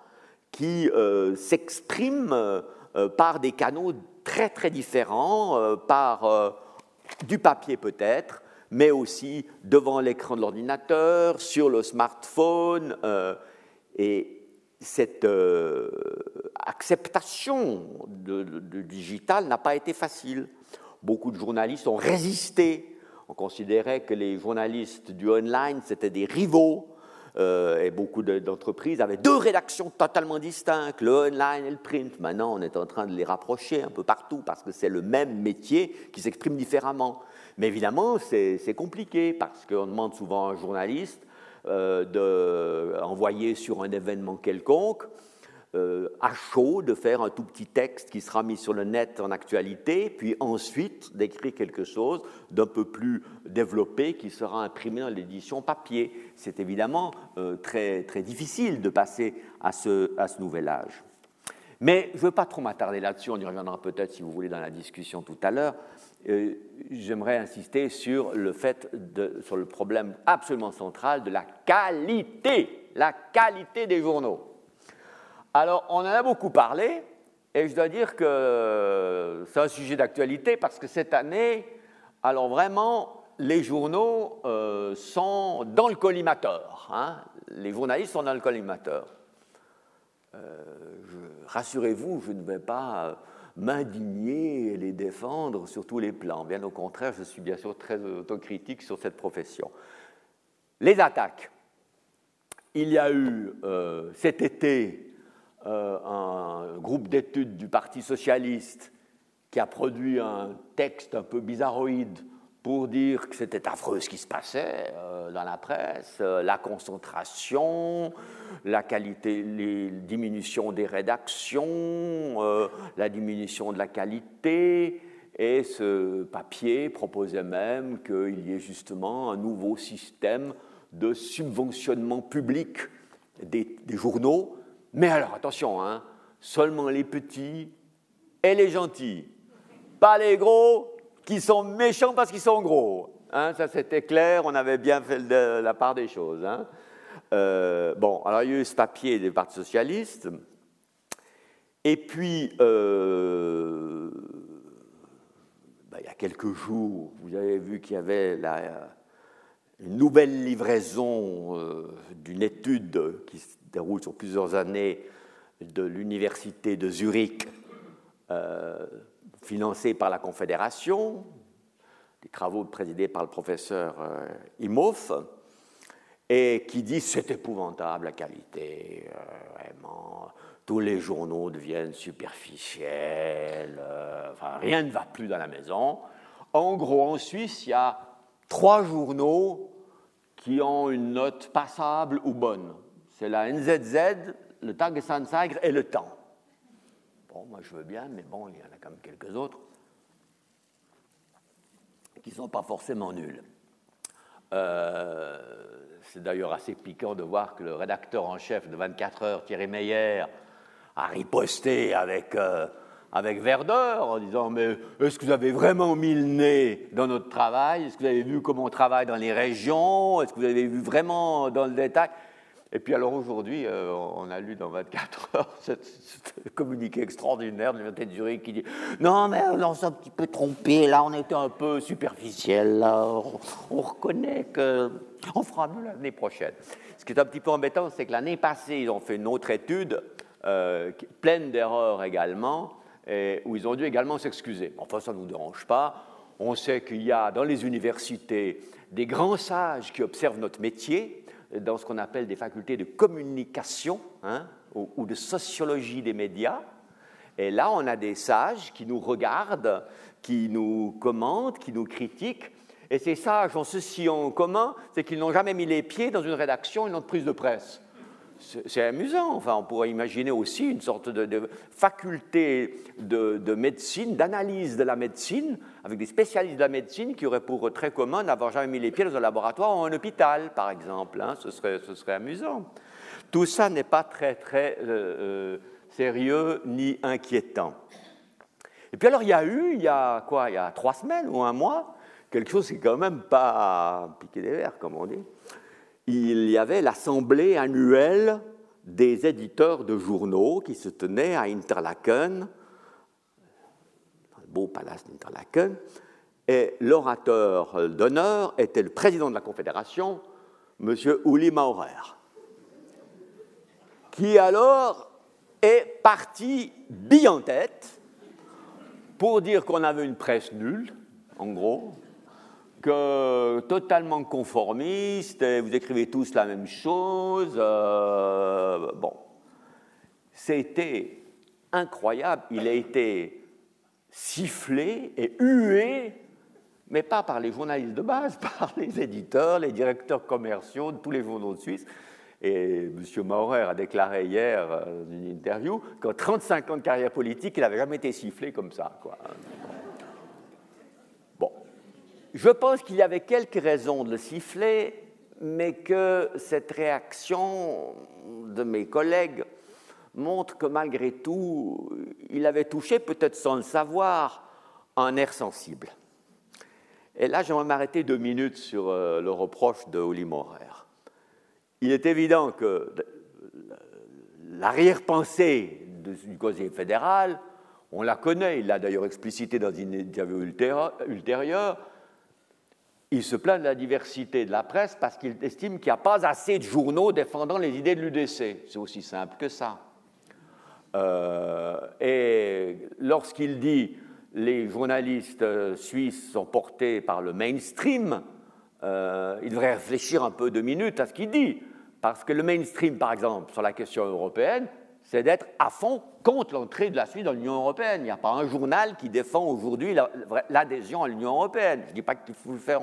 qui euh, s'exprime euh, par des canaux très très différents, par du papier peut-être, mais aussi devant l'écran de l'ordinateur, sur le smartphone. Et cette euh, acceptation du digital n'a pas été facile. Beaucoup de journalistes ont résisté. On considérait que les journalistes du online, c'était des rivaux. Euh, et beaucoup d'entreprises avaient deux rédactions totalement distinctes, le online et le print. Maintenant, on est en train de les rapprocher un peu partout parce que c'est le même métier qui s'exprime différemment. Mais évidemment, c'est compliqué parce qu'on demande souvent à un journaliste euh, d'envoyer sur un événement quelconque, euh, à chaud, de faire un tout petit texte qui sera mis sur le net en actualité, puis ensuite d'écrire quelque chose d'un peu plus développé qui sera imprimé dans l'édition papier. C'est évidemment euh, très, très difficile de passer à ce, à ce nouvel âge. Mais je ne veux pas trop m'attarder là-dessus, on y reviendra peut-être si vous voulez dans la discussion tout à l'heure. Euh, j'aimerais insister sur le fait sur le problème absolument central de la qualité, la qualité des journaux. Alors, on en a beaucoup parlé, et je dois dire que c'est un sujet d'actualité parce que cette année, alors vraiment, les journaux euh, sont dans le collimateur. Hein. Les journalistes sont dans le collimateur. Euh, rassurez-vous, je ne vais pas m'indigner et les défendre sur tous les plans. Bien au contraire, je suis bien sûr très autocritique sur cette profession. Les attaques. Il y a eu euh, cet été euh, un groupe d'études du Parti socialiste qui a produit un texte un peu bizarroïde pour dire que c'était affreux ce qui se passait euh, dans la presse, euh, la concentration, la qualité, les diminutions des rédactions, euh, la diminution de la qualité. Et ce papier proposait même qu'il y ait justement un nouveau système de subventionnement public des, des journaux. Mais alors attention, hein, seulement les petits et les gentils, pas les gros qui sont méchants parce qu'ils sont gros. Hein, ça, c'était clair, on avait bien fait la part des choses. Hein. Euh, bon, alors il y a eu ce papier des partis socialistes. Et puis, euh, ben, il y a quelques jours, vous avez vu qu'il y avait la, une nouvelle livraison d'une étude qui se déroule sur plusieurs années de l'université de Zurich, financée par la Confédération, des travaux présidés par le professeur Imhoff, et qui dit c'est épouvantable la qualité, vraiment tous les journaux deviennent superficiels, euh, enfin, rien ne va plus dans la maison. En gros, en Suisse, il y a trois journaux qui ont une note passable ou bonne. C'est la NZZ, le Tagesanzeiger et le Temps. Bon, moi je veux bien, mais bon, il y en a quand même quelques autres qui ne sont pas forcément nuls. Euh, c'est d'ailleurs assez piquant de voir que le rédacteur en chef de 24 heures, Thierry Meyer, à riposter avec, euh, avec verdeur en disant Mais est-ce que vous avez vraiment mis le nez dans notre travail? Est-ce que vous avez vu comment on travaille dans les régions? Est-ce que vous avez vu vraiment dans le détail? Et puis alors aujourd'hui, euh, on a lu dans 24 <laughs> heures ce, communiqué extraordinaire de l'Université de Zurich qui dit Non, mais on s'est un petit peu trompé, là, on était un peu superficiel, là, on, reconnaît qu'on fera mieux l'année prochaine. Ce qui est un petit peu embêtant, c'est que l'année passée, ils ont fait une autre étude euh, pleine d'erreurs également, où ils ont dû également s'excuser. Enfin, ça ne nous dérange pas. On sait qu'il y a dans les universités des grands sages qui observent notre métier, dans ce qu'on appelle des facultés de communication hein, ou, ou, de sociologie des médias. Et là, on a des sages qui nous regardent, qui nous commentent, qui nous critiquent. Et ces sages ont ceci en commun, c'est qu'ils n'ont jamais mis les pieds dans une rédaction, une entreprise de presse c'est amusant. Enfin, on pourrait imaginer aussi une sorte de, faculté de, médecine, d'analyse de la médecine, avec des spécialistes de la médecine qui auraient pour très commun d'avoir jamais mis les pieds dans un laboratoire ou un hôpital, par exemple. Hein. Ce, serait, ce, serait, amusant. Tout ça n'est pas très, très euh, euh, sérieux ni inquiétant. Et puis alors, il y a eu, il y a quoi, il y a trois semaines ou un mois, quelque chose qui n'est quand même pas piqué des verres, comme on dit il y avait l'assemblée annuelle des éditeurs de journaux qui se tenait à Interlaken, le beau palace d'Interlaken, et l'orateur d'honneur était le président de la Confédération, M. Uli Maurer, qui alors est parti bille en tête pour dire qu'on avait une presse nulle, en gros, totalement conformiste, vous écrivez tous la même chose. Euh, bon, c'était incroyable. Il a été sifflé et hué, mais pas par les journalistes de base, <laughs> par les éditeurs, les directeurs commerciaux de tous les journaux de Suisse. Et M. Maurer a déclaré hier euh, dans une interview qu'en 35 ans de carrière politique, il n'avait jamais été sifflé comme ça. Quoi. Je pense qu'il y avait quelques raisons de le siffler, mais que cette réaction de mes collègues montre que malgré tout, il avait touché, peut-être sans le savoir, un air sensible. Et là, j'aimerais m'arrêter deux minutes sur euh, le reproche de Oli Morer. Il est évident que l'arrière-pensée du Conseil fédéral, on la connaît, il l'a d'ailleurs explicité dans une interview ultérieure, il se plaint de la diversité de la presse parce qu'il estime qu'il n'y a pas assez de journaux défendant les idées de l'UDC. C'est aussi simple que ça. Euh, et lorsqu'il dit les journalistes suisses sont portés par le mainstream, euh, il devrait réfléchir un peu deux minutes à ce qu'il dit. Parce que le mainstream, par exemple, sur la question européenne, c'est d'être à fond contre l'entrée de la Suisse dans l'Union européenne. Il n'y a pas un journal qui défend aujourd'hui l'adhésion à l'Union européenne. Je ne dis pas qu'il faut le faire,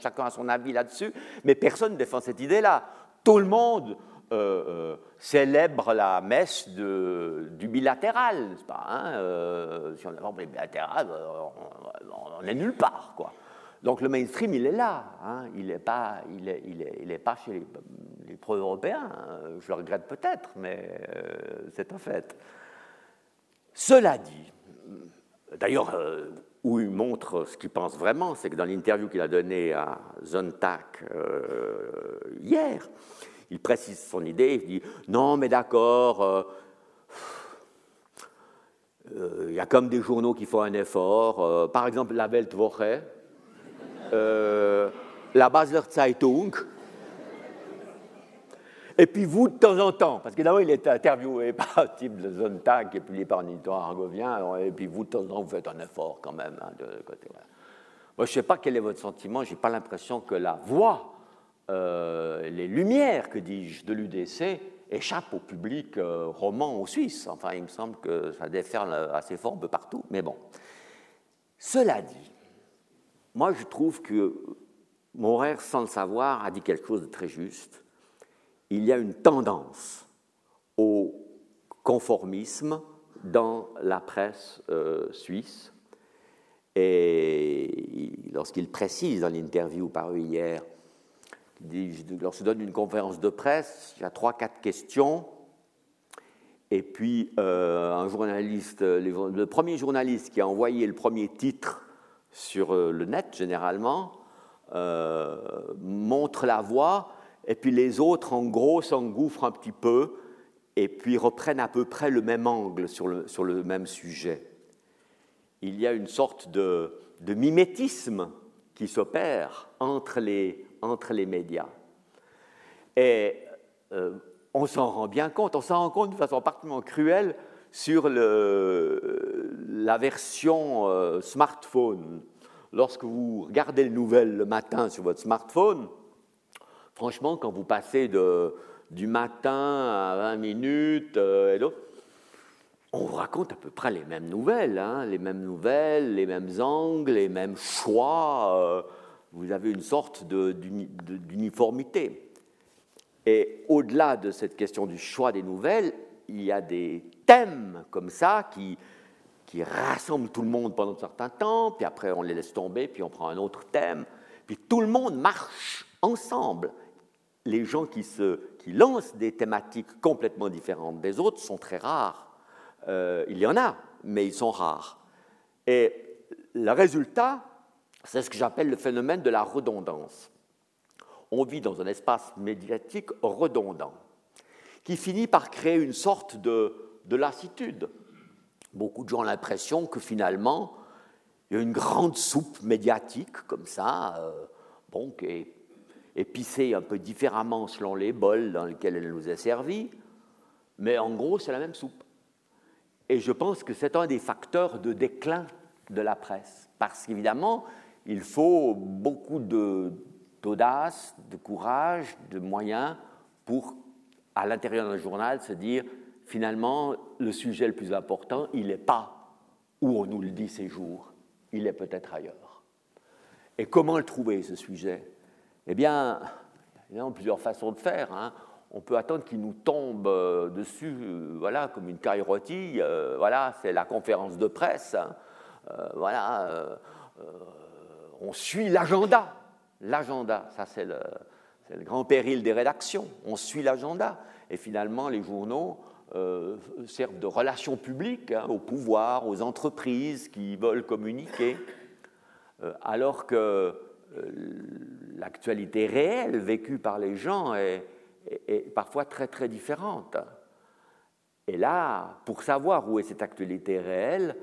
chacun a son avis là-dessus, mais personne ne défend cette idée-là. Tout le monde euh, euh, célèbre la messe du bilatéral, n'est-ce pas hein euh, Si on a le bilatéral, on n'est nulle part, quoi. Donc le mainstream, il est là. Hein. il n'est pas, il est, il est, pas chez les, pro-européens. Hein. Je le regrette peut-être, mais euh, c'est un fait. Cela dit, d'ailleurs, euh, où il montre ce qu'il pense vraiment, c'est que dans l'interview qu'il a donnée à Zontac euh, hier, il précise son idée, il dit non, mais d'accord. Il y a comme des journaux qui font un effort. par exemple, la Weltwoche, euh, la Basler Zeitung. Et puis vous, de temps en temps, parce que d'abord il est interviewé <laughs> par type de Zontag est publié par un argovien, et puis vous, de temps en temps, vous faites un effort quand même hein, de côté. Moi, je ne sais pas quel est votre sentiment, je n'ai pas l'impression que la voix, euh, les lumières, que dis-je, de l'UDC échappent au public euh, roman ou suisse. Enfin, il me semble que ça déferle assez fort un peu partout, mais bon. Cela dit, moi je trouve que Morer, sans le savoir, a dit quelque chose de très juste. Il y a une tendance au conformisme dans la presse euh, suisse. Et lorsqu'il précise dans l'interview parue hier, lorsqu'il donne une conférence de presse, il y a trois, quatre questions. Et puis, euh, un journaliste, le premier journaliste qui a envoyé le premier titre sur euh, le net, généralement, euh, montre la voie, et puis les autres, en gros, s'engouffrent un petit peu, et puis reprennent à peu près le même angle sur le, même sujet. Il y a une sorte de, de mimétisme qui s'opère entre les, entre les médias. Et euh, on s'en rend bien compte, on s'en rend compte de façon particulièrement cruelle sur la version euh, smartphone lorsque vous regardez les nouvelles le matin sur votre smartphone, franchement, quand vous passez du matin à 20 minutes, euh, on vous raconte à peu près les mêmes nouvelles, hein, les mêmes nouvelles, les mêmes angles, les mêmes choix. Euh, vous avez une sorte d'uniformité. Et au-delà de cette question du choix des nouvelles, il y a des thèmes comme ça qui, qui rassemble tout le monde pendant un certain temps, puis après on les laisse tomber, puis on prend un autre thème, puis tout le monde marche ensemble. Les gens qui, se, qui lancent des thématiques complètement différentes des autres sont très rares. Euh, il y en a, mais ils sont rares. Et le résultat, c'est ce que j'appelle le phénomène de la redondance. On vit dans un espace médiatique redondant, qui finit par créer une sorte de, de lassitude. Beaucoup de gens ont l'impression que finalement, il y a une grande soupe médiatique comme ça, euh, bon, qui est épicée un peu différemment selon les bols dans lesquels elle nous est servie, mais en gros, c'est la même soupe. Et je pense que c'est un des facteurs de déclin de la presse, parce qu'évidemment, il faut beaucoup d'audace, de courage, de moyens pour, à l'intérieur d'un journal, se dire finalement, le sujet le plus important, il n'est pas où on nous le dit ces jours, il est peut-être ailleurs. Et comment le trouver, ce sujet? Eh bien, il y a plusieurs façons de faire. Hein. On peut attendre qu'il nous tombe euh, dessus, euh, voilà, comme une caille. Euh, voilà, c'est la conférence de presse. Hein. voilà, on suit l'agenda. L'agenda, ça c'est le grand péril des rédactions. On suit l'agenda. Et finalement, les journaux euh, servent de relations publiques hein, au pouvoir, aux entreprises qui veulent communiquer, euh, alors que euh, l'actualité réelle vécue par les gens est, parfois très très différente. Et là, pour savoir où est cette actualité réelle,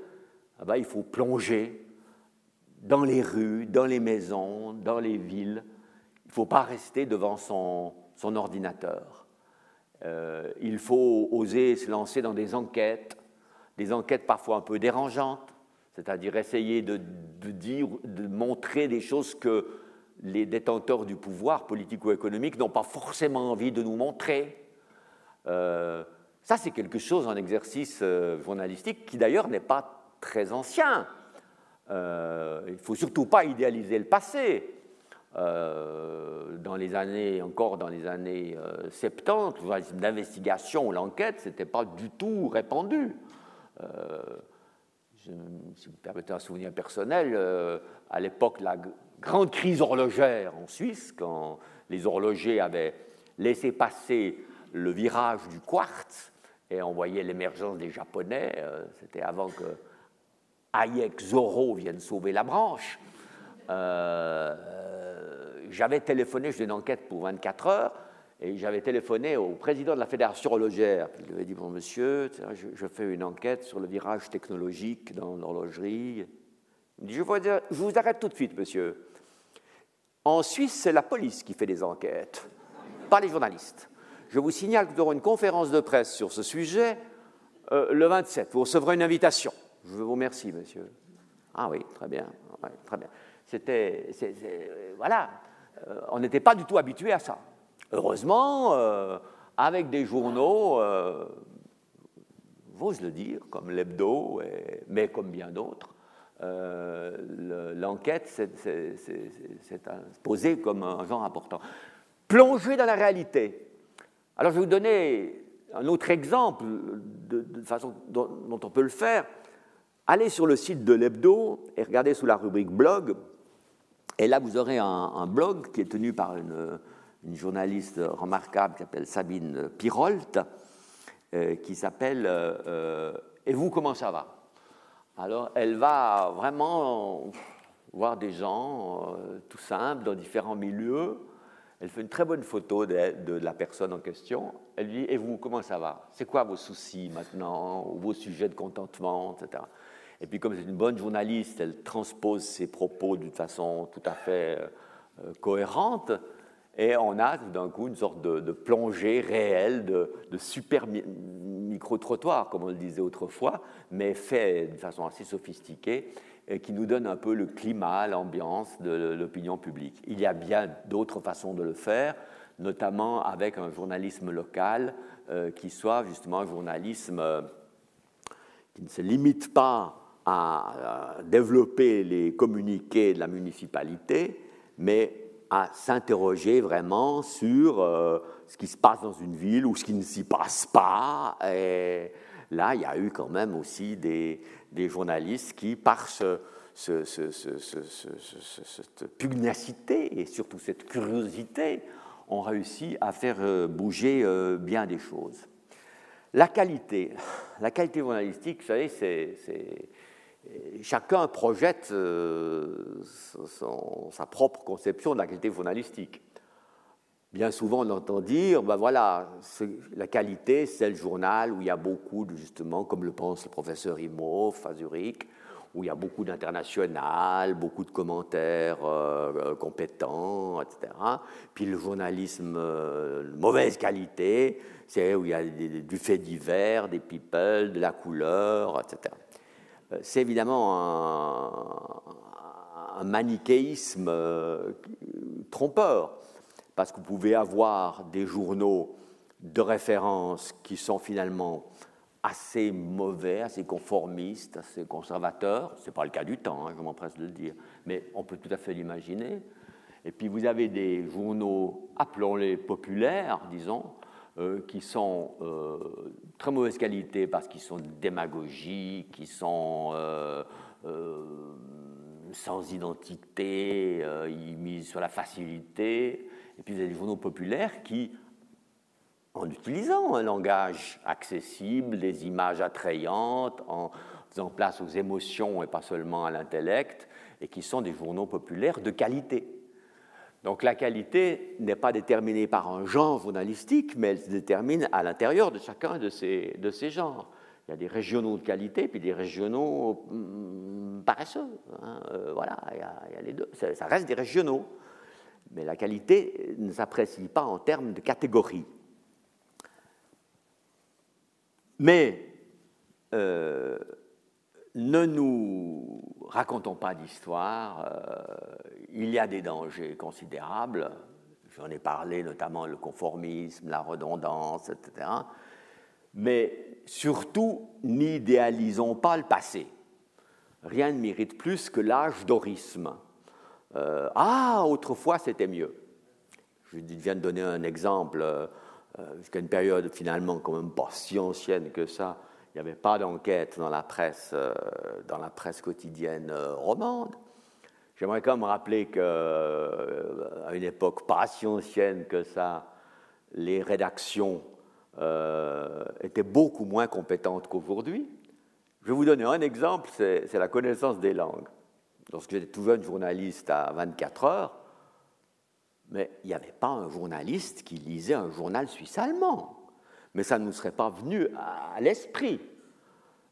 ah ben, il faut plonger dans les rues, dans les maisons, dans les villes. Il ne faut pas rester devant son ordinateur. Euh, il faut oser se lancer dans des enquêtes, des enquêtes parfois un peu dérangeantes, c'est-à-dire essayer de, dire, de montrer des choses que les détenteurs du pouvoir politique ou économique n'ont pas forcément envie de nous montrer. Euh, ça, c'est quelque chose, un exercice euh, journalistique qui d'ailleurs n'est pas très ancien. il ne faut surtout pas idéaliser le passé. Euh, dans les années, encore dans les années 70, euh, l'investigation l'enquête, ce n'était pas du tout répandu. Euh, si vous me permettez un souvenir personnel, à l'époque, la grande crise horlogère en Suisse, quand les horlogers avaient laissé passer le virage du quartz et on voyait l'émergence des Japonais, c'était avant que Hayek Zorro vienne sauver la branche j'avais téléphoné, je faisais une enquête pour 24 heures, et j'avais téléphoné au président de la Fédération horlogère. Il lui avait dit Bon, monsieur, je, fais une enquête sur le virage technologique dans l'horlogerie. Il me dit je vous, je vous arrête tout de suite, monsieur. En Suisse, c'est la police qui fait des enquêtes, pas les journalistes. Je vous signale que nous aurons une conférence de presse sur ce sujet euh, le 27. Vous recevrez une invitation. Je vous remercie, monsieur. Ah oui, très bien. très bien. C'était. Voilà. Euh, on n'était pas du tout habitué à ça. Heureusement, euh, avec des journaux, j'ose le dire, comme l'hebdo, mais comme bien d'autres, l'enquête s'est posée comme un genre important. Plonger dans la réalité. Alors je vais vous donner un autre exemple de, façon dont, on peut le faire. Allez sur le site de l'hebdo et regardez sous la rubrique blog. Et là, vous aurez un, blog qui est tenu par une, journaliste remarquable qui s'appelle Sabine Pirolt, euh, qui s'appelle euh, euh, Et vous, comment ça va? Alors, elle va vraiment voir des gens tout simples dans différents milieux elle fait une très bonne photo de, la personne en question. Elle lui dit Et vous, comment ça va? C'est quoi vos soucis maintenant? Vos sujets de contentement, etc. Et puis, comme c'est une bonne journaliste, elle transpose ses propos d'une façon tout à fait euh, cohérente. Et on a tout d'un coup une sorte de, plongée réelle, de, de super micro-trottoir, comme on le disait autrefois, mais fait d'une façon assez sophistiquée qui nous donne un peu le climat, l'ambiance de l'opinion publique. Il y a bien d'autres façons de le faire, notamment avec un journalisme local euh, qui soit justement un journalisme euh, qui ne se limite pas à, développer les communiqués de la municipalité, mais à s'interroger vraiment sur euh, ce qui se passe dans une ville ou ce qui ne s'y passe pas. Et là, il y a eu quand même aussi des, journalistes qui, par cette pugnacité et surtout cette curiosité, ont réussi à faire euh, bouger euh, bien des choses. La qualité, la qualité journalistique, vous savez, c'est, chacun projette euh, sa propre conception de la qualité journalistique. Bien souvent, on entend dire, ben voilà, la qualité, c'est le journal où il y a beaucoup, justement, comme le pense le professeur Imhoff à Zurich, où il y a beaucoup d'international, beaucoup de commentaires euh, euh, compétents, etc. Puis le journalisme euh, de mauvaise qualité, c'est où il y a du fait divers, des people, de la couleur, etc. C'est évidemment un manichéisme trompeur parce que vous pouvez avoir des journaux de référence qui sont finalement assez mauvais, assez conformistes, assez conservateurs. Ce n'est pas le cas du temps, hein, je m'empresse de le dire, mais on peut tout à fait l'imaginer. Et puis vous avez des journaux, appelons-les populaires, disons, euh, qui sont euh, très mauvaise qualité parce qu'ils sont démagogiques, qui sont euh, sans identité, ils misent sur la facilité. Et puis vous avez des journaux populaires qui, en utilisant un langage accessible, des images attrayantes, en faisant place aux émotions et pas seulement à l'intellect, et qui sont des journaux populaires de qualité. Donc la qualité n'est pas déterminée par un genre journalistique, mais elle se détermine à l'intérieur de chacun de ces, genres. Il y a des régionaux de qualité, puis des régionaux hmm, paresseux. Hein. Euh, voilà, il y, a, il y, a, les deux. Ça reste des régionaux. Mais la qualité ne s'apprécie pas en termes de catégorie. Mais euh, ne nous racontons pas d'histoire. Euh, il y a des dangers considérables. J'en ai parlé, notamment le conformisme, la redondance, etc. Mais surtout, n'idéalisons pas le passé. Rien ne mérite plus que l'âge d'orisme euh, ah, autrefois c'était mieux. Je viens de donner un exemple, euh, jusqu'à une période finalement quand même pas si ancienne que ça, il n'y avait pas d'enquête dans la presse, euh, dans la presse quotidienne romande. J'aimerais quand même rappeler qu'à une époque pas si ancienne que ça, les rédactions étaient beaucoup moins compétentes qu'aujourd'hui. Je vais vous donner un exemple, c'est la connaissance des langues lorsque j'étais tout jeune journaliste à 24 heures, mais il n'y avait pas un journaliste qui lisait un journal suisse-allemand. Mais ça ne nous serait pas venu à l'esprit.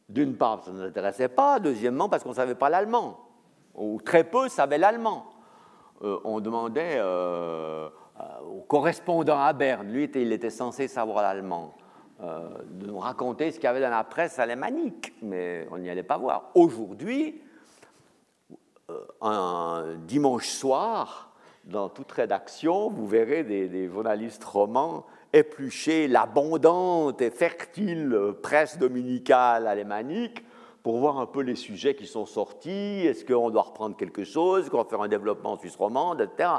D'une part, ça ne nous intéressait pas. Deuxièmement, parce qu'on ne savait pas l'allemand. Ou très peu savaient l'allemand. on demandait au correspondant à Berne, lui il était censé savoir l'allemand, de nous raconter ce qu'il y avait dans la presse alémanique, mais on n'y allait pas voir. Aujourd'hui, un dimanche soir, dans toute rédaction, vous verrez des, journalistes romans éplucher l'abondante et fertile presse dominicale alémanique pour voir un peu les sujets qui sont sortis, est-ce qu'on doit reprendre quelque chose, qu'on va faire un développement en Suisse romande, etc.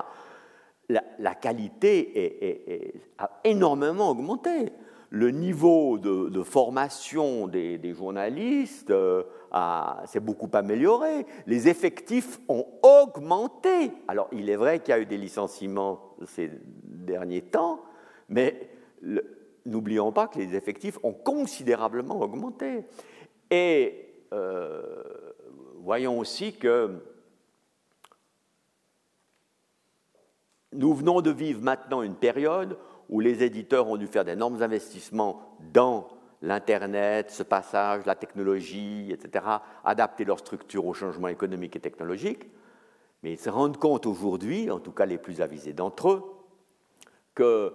La, qualité a énormément augmenté. Le niveau de, formation des, journalistes euh, s'est beaucoup amélioré. Les effectifs ont augmenté. Alors, il est vrai qu'il y a eu des licenciements ces derniers temps, mais n'oublions pas que les effectifs ont considérablement augmenté. Et euh, voyons aussi que nous venons de vivre maintenant une période où les éditeurs ont dû faire d'énormes investissements dans l'Internet, ce passage, la technologie, etc., adapter leur structure aux changements économiques et technologiques, mais ils se rendent compte aujourd'hui, en tout cas les plus avisés d'entre eux, que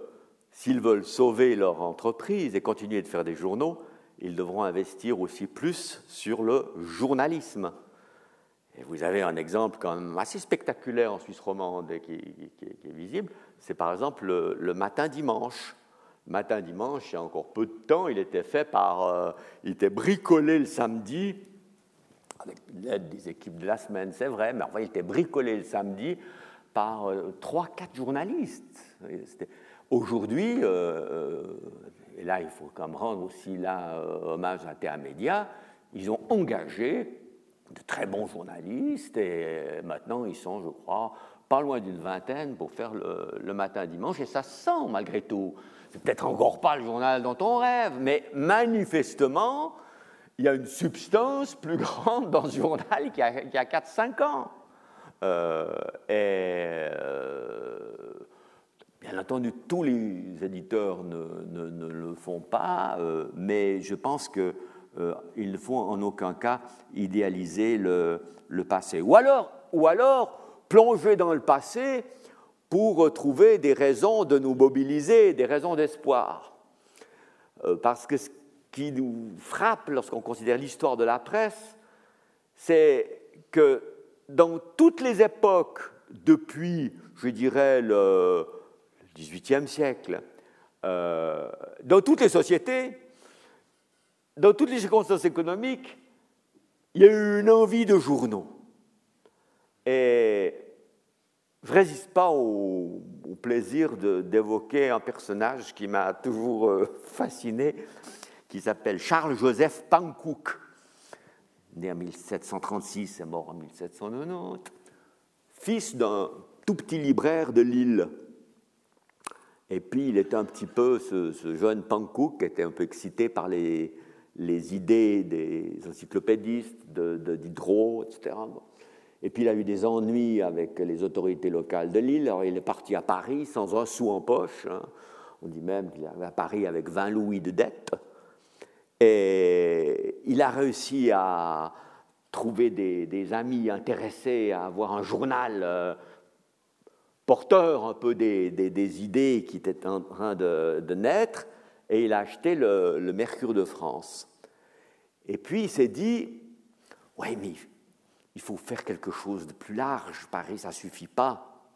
s'ils veulent sauver leur entreprise et continuer de faire des journaux, ils devront investir aussi plus sur le journalisme. Et vous avez un exemple quand même assez spectaculaire en Suisse romande et qui, est visible, c'est par exemple le, matin dimanche. Matin dimanche, il y a encore peu de temps, il était fait par, euh, il était bricolé le samedi, avec l'aide des équipes de la semaine, c'est vrai, mais enfin, il était bricolé le samedi par euh, trois, quatre journalistes. Aujourd'hui, euh, et là il faut quand même rendre aussi là, hommage à Théa Média, ils ont engagé de très bons journalistes et maintenant ils sont, je crois, pas loin d'une vingtaine pour faire le, matin dimanche et ça sent malgré tout. C'est peut-être encore pas le journal dont on rêve, mais manifestement, il y a une substance plus grande dans ce journal qui a, a 4-5 ans. Euh, et euh, bien entendu, tous les éditeurs ne, le font pas, euh, mais je pense que euh, ne faut en aucun cas idéaliser le, passé. Ou alors, ou alors, plonger dans le passé pour trouver des raisons de nous mobiliser, des raisons d'espoir. Euh, parce que ce qui nous frappe lorsqu'on considère l'histoire de la presse, c'est que dans toutes les époques, depuis, je dirais, le XVIIIe siècle, euh, dans toutes les sociétés, dans toutes les circonstances économiques, il y a eu une envie de journaux. Et je ne résiste pas au, plaisir d'évoquer un personnage qui m'a toujours euh, fasciné, qui s'appelle Charles-Joseph Pankouk, né en 1736 et mort en 1790, fils d'un tout petit libraire de Lille. Et puis il était un petit peu, ce, jeune Pankouk, qui était un peu excité par les, idées des encyclopédistes, de, Diderot, etc. Et puis il a eu des ennuis avec les autorités locales de Lille. Alors il est parti à Paris sans un sou en poche. Hein. On dit même qu'il est à Paris avec 20 louis de dette. Et il a réussi à trouver des, amis intéressés à avoir un journal euh, porteur un peu des, idées qui étaient en train de naître et il a acheté le, Mercure de France. Et puis il s'est dit, oui, mais il faut faire quelque chose de plus large, Paris, ça ne suffit pas.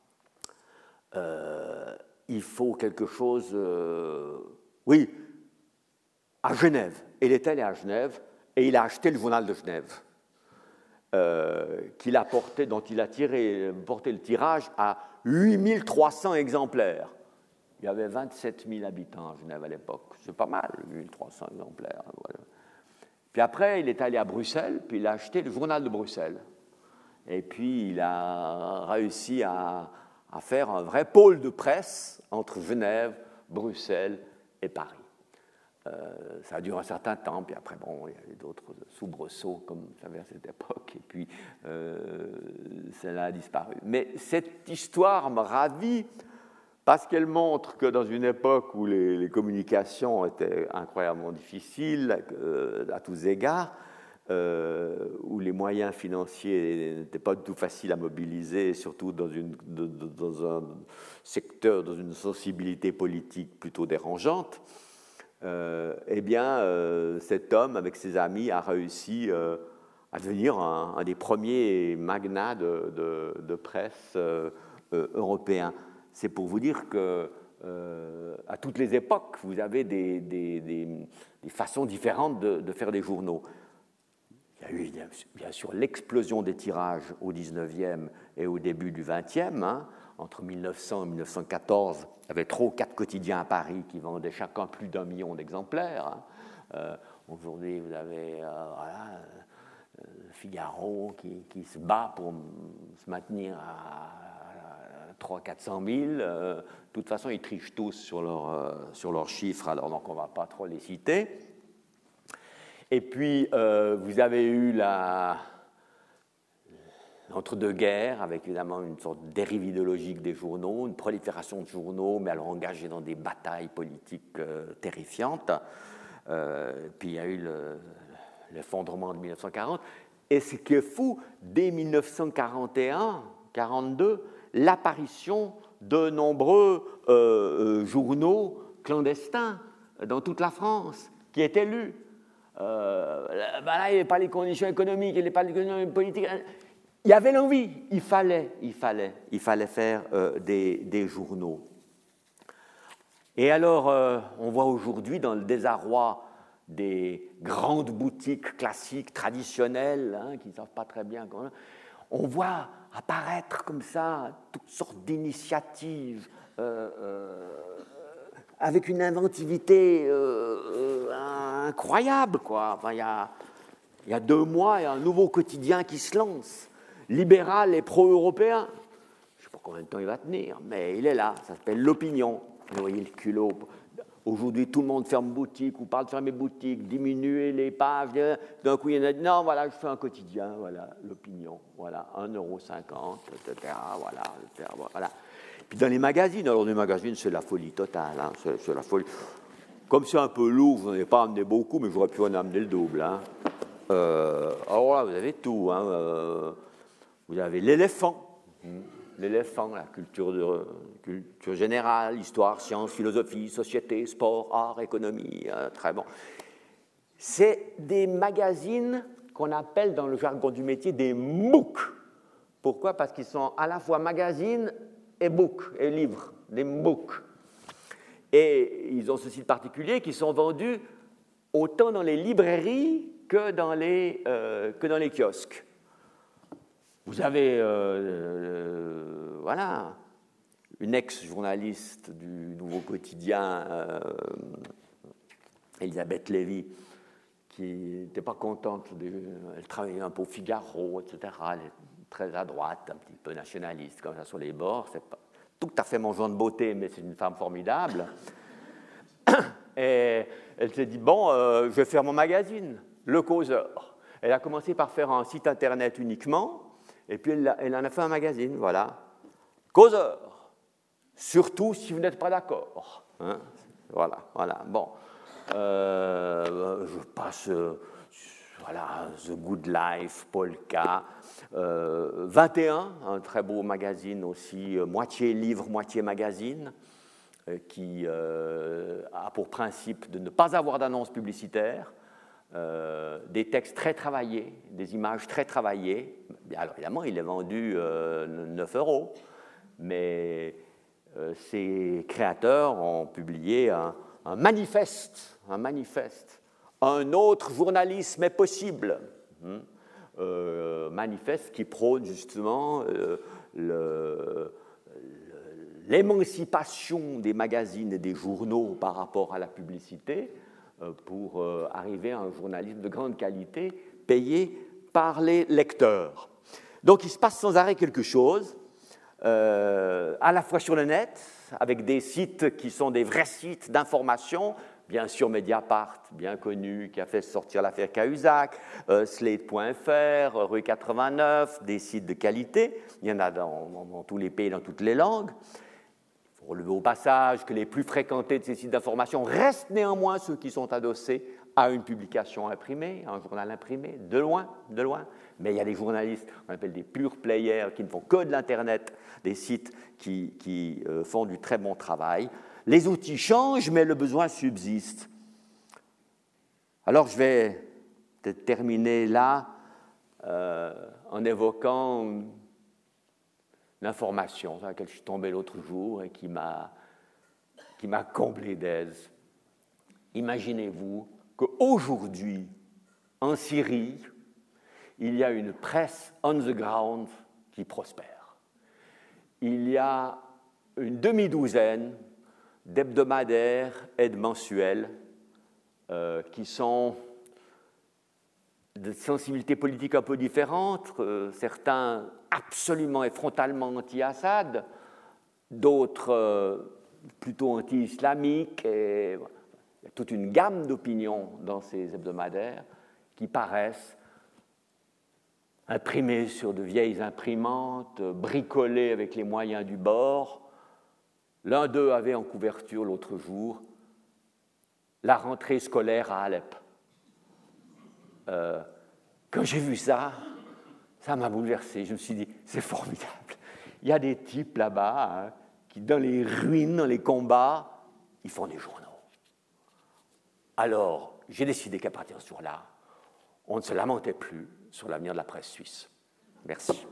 Euh, il faut quelque chose, euh, oui, à Genève. Il est allé à Genève et il a acheté le journal de Genève, euh, qu'il a porté, dont il a tiré, porté le tirage à 8300 exemplaires. Il y avait 27 000 habitants à Genève à l'époque. C'est pas mal, 1300 exemplaires. Puis après, il est allé à Bruxelles, puis il a acheté le journal de Bruxelles. Et puis, il a réussi à, faire un vrai pôle de presse entre Genève, Bruxelles et Paris. Euh, ça a duré un certain temps, puis après, bon, il y a eu d'autres soubresauts, comme vous savez à cette époque, et puis euh, a disparu. Mais cette histoire me ravit parce qu'elle montre que dans une époque où les, communications étaient incroyablement difficiles euh, à tous égards, euh, où les moyens financiers n'étaient pas du tout faciles à mobiliser, surtout dans un secteur, dans une sensibilité politique plutôt dérangeante, euh, eh bien, euh, cet homme, avec ses amis, a réussi à devenir un, des premiers magnats de, presse européens. C'est pour vous dire que à toutes les époques, vous avez des, façons différentes de, faire des journaux. Il y a eu bien sûr l'explosion des tirages au 19e et au début du 20e. Hein. Entre 1900 et 1914, il y avait ou quatre quotidiens à Paris qui vendaient chacun plus d'un million d'exemplaires. Hein. Euh, aujourd'hui, vous avez euh, euh, Figaro qui, se bat pour se maintenir à, 300 400 000. de toute façon, ils trichent tous sur, sur leurs chiffres, alors donc on ne va pas trop les citer. Et puis, vous avez eu l'entre-deux-guerres, avec évidemment une sorte de dérive idéologique des journaux, une prolifération de journaux, mais alors engagés dans des batailles politiques euh, terrifiantes. Euh, puis il y a eu l'effondrement de 1940. Et ce qui est fou, dès 1941-42, l'apparition de nombreux journaux clandestins dans toute la France qui étaient lus. Euh, bah là, il n'y avait pas les conditions économiques, il n'y avait pas les conditions politiques. Il y avait l'envie, il fallait, il fallait, il fallait faire euh, des, journaux. Et alors, euh, on voit aujourd'hui dans le désarroi des grandes boutiques classiques, traditionnelles, hein, qui ne savent pas très bien, on voit apparaître comme ça toutes sortes d'initiatives avec une inventivité euh, euh, incroyable. Enfin, il y a deux mois, il y a un nouveau quotidien qui se lance, libéral et pro-européen. Je ne sais pas combien de temps il va tenir, mais il est là, ça s'appelle l'opinion. Vous voyez le culot. Aujourd'hui, tout le monde ferme boutique ou parle de fermer boutique, diminuer les pages. D'un coup, il y en a non, voilà, je fais un quotidien, voilà, l'opinion, voilà, 1,50€, etc. Voilà, voilà. Puis dans les magazines, alors les magazines, c'est la folie totale. Hein, c'est la folie. Comme c'est un peu lourd, vous n'en avez pas amené beaucoup, mais j'aurais pu en amener le double. Hein. Euh, alors là, vous avez tout. Hein, euh, vous avez l'éléphant, hmm. l'éléphant, la culture, générale, histoire, sciences, philosophie, société, sport, art, économie. Euh, très bon. C'est des magazines qu'on appelle dans le jargon du métier des MOOC. Pourquoi? Parce qu'ils sont à la fois magazines et book, et livres, des books. Et ils ont ceci de particulier qu'ils sont vendus autant dans les librairies que dans les, euh, que dans les kiosques. Vous avez, euh, euh, voilà, une ex-journaliste du Nouveau Quotidien, Elisabeth Lévy, qui n'était pas contente, de, elle travaillait un peu au Figaro, etc très à droite, un petit peu nationaliste, comme ça sur les bords. C'est pas tout à fait mon genre de beauté, mais c'est une femme formidable. <coughs> Et elle s'est dit Bon, euh, je vais faire mon magazine, Le Causeur. Elle a commencé par faire un site internet uniquement, et puis elle, en a fait un magazine, voilà. Causeur. Surtout si vous n'êtes pas d'accord. Hein. voilà, voilà. Bon. Euh, je passe. Euh, voilà, The Good Life, Polka. 21, euh, un très beau magazine aussi, moitié livre, moitié magazine, qui a pour principe de ne pas avoir d'annonce publicitaire, des textes très travaillés, des images très travaillées. Alors évidemment, il est vendu 9 euros, mais ses créateurs ont publié un, manifeste, un manifeste un autre journalisme est possible. Hmm. Euh, manifeste qui prône justement euh, l'émancipation des magazines et des journaux par rapport à la publicité euh, pour arriver à un journalisme de grande qualité payé par les lecteurs. Donc il se passe sans arrêt quelque chose, à la fois sur le net, avec des sites qui sont des vrais sites d'information, bien sûr Mediapart, bien connu, qui a fait sortir l'affaire Cahuzac, euh, Slate.fr, Rue 89, des sites de qualité. Il y en a dans, tous les pays, dans toutes les langues. Il faut relever au passage que les plus fréquentés de ces sites d'information restent néanmoins ceux qui sont adossés à une publication imprimée, à un journal imprimé, de loin, de loin. Mais il y a des journalistes qu'on appelle des pure players qui ne font que de l'Internet, des sites qui, euh, font du très bon travail. Les outils changent, mais le besoin subsiste. Alors je vais peut-être terminer là euh, en évoquant l'information sur laquelle je suis tombé l'autre jour et qui m'a comblé d'aise. Imaginez-vous qu'aujourd'hui, en Syrie, il y a une presse on the ground qui prospère. Il y a une demi-douzaine d'hebdomadaires et de mensuels euh, qui sont de sensibilités politiques un peu différentes, euh, certains absolument et frontalement anti-Assad, d'autres euh, plutôt anti-islamiques. Et, il y a toute une gamme d'opinions dans ces hebdomadaires qui paraissent imprimés sur de vieilles imprimantes, bricolés avec les moyens du bord. L'un d'eux avait en couverture l'autre jour la rentrée scolaire à Alep. Euh, quand j'ai vu ça, ça m'a bouleversé. Je me suis dit, c'est formidable. Il y a des types là-bas hein, qui, dans les ruines, dans les combats, ils font des journaux. Alors, j'ai décidé qu'à partir de ce jour-là, on ne se lamentait plus sur l'avenir de la presse suisse. Merci.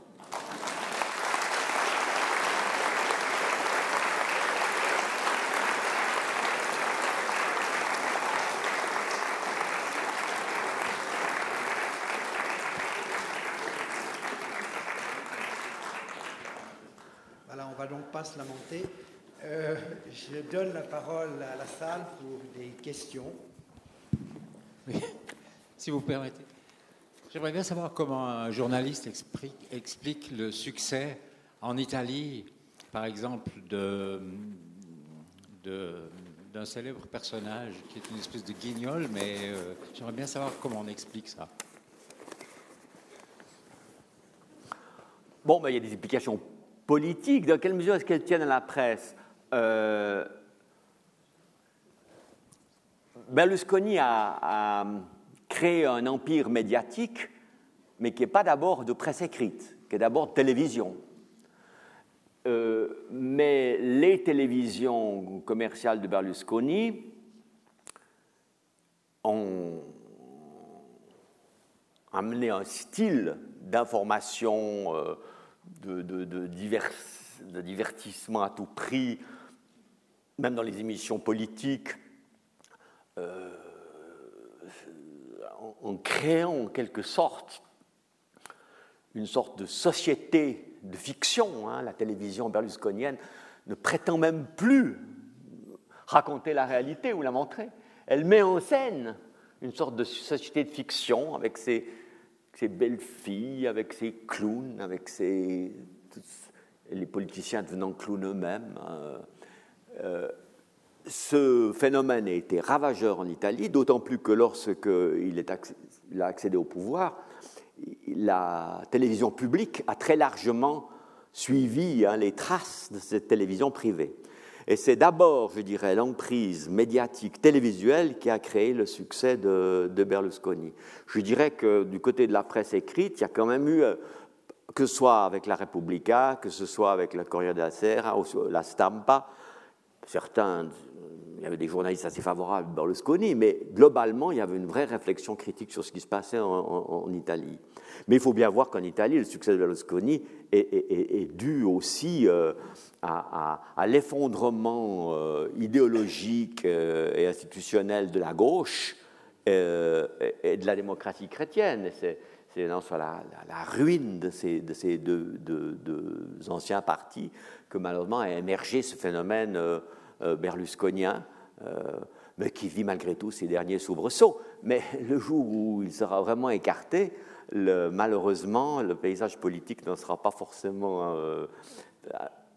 Voilà, on va donc pas se lamenter. Euh, je donne la parole à la salle pour des questions. Oui, si vous permettez. J'aimerais bien savoir comment un journaliste explique, le succès en Italie, par exemple, de, d'un célèbre personnage qui est une espèce de guignol, mais euh, j'aimerais bien savoir comment on explique ça. Bon, ben, il y a des implications politiques. Dans quelle mesure est-ce qu'elles tiennent à la presse? Euh, Berlusconi a créer un empire médiatique, mais qui n'est pas d'abord de presse écrite, qui est d'abord de télévision. Euh, mais les télévisions commerciales de Berlusconi ont amené un style d'information, euh, de, divertissement à tout prix, même dans les émissions politiques. Euh, en créant en quelque sorte une sorte de société de fiction. Hein. La télévision berlusconienne ne prétend même plus raconter la réalité ou la montrer. Elle met en scène une sorte de société de fiction avec ses, belles filles, avec ses clowns, avec ses, les politiciens devenant clowns eux-mêmes. Hein. Euh, ce phénomène a été ravageur en Italie, d'autant plus que lorsqu'il a accédé au pouvoir, la télévision publique a très largement suivi hein, les traces de cette télévision privée. Et c'est d'abord, je dirais, l'emprise médiatique télévisuelle qui a créé le succès de, Berlusconi. Je dirais que du côté de la presse écrite, il y a quand même eu, euh, que ce soit avec la Repubblica, que ce soit avec la Corriere della Sera, la Stampa, certains il y avait des journalistes assez favorables à Berlusconi, mais globalement, il y avait une vraie réflexion critique sur ce qui se passait en, Italie. Mais il faut bien voir qu'en Italie, le succès de Berlusconi est, dû aussi euh, à, l'effondrement euh, idéologique euh, et institutionnel de la gauche et de la démocratie chrétienne. C'est sur la, ruine de ces, de ces deux, anciens partis que malheureusement a émergé ce phénomène berlusconien, euh, mais qui vit malgré tout ses derniers soubresauts. Mais le jour où il sera vraiment écarté, malheureusement, le paysage politique ne sera pas forcément euh,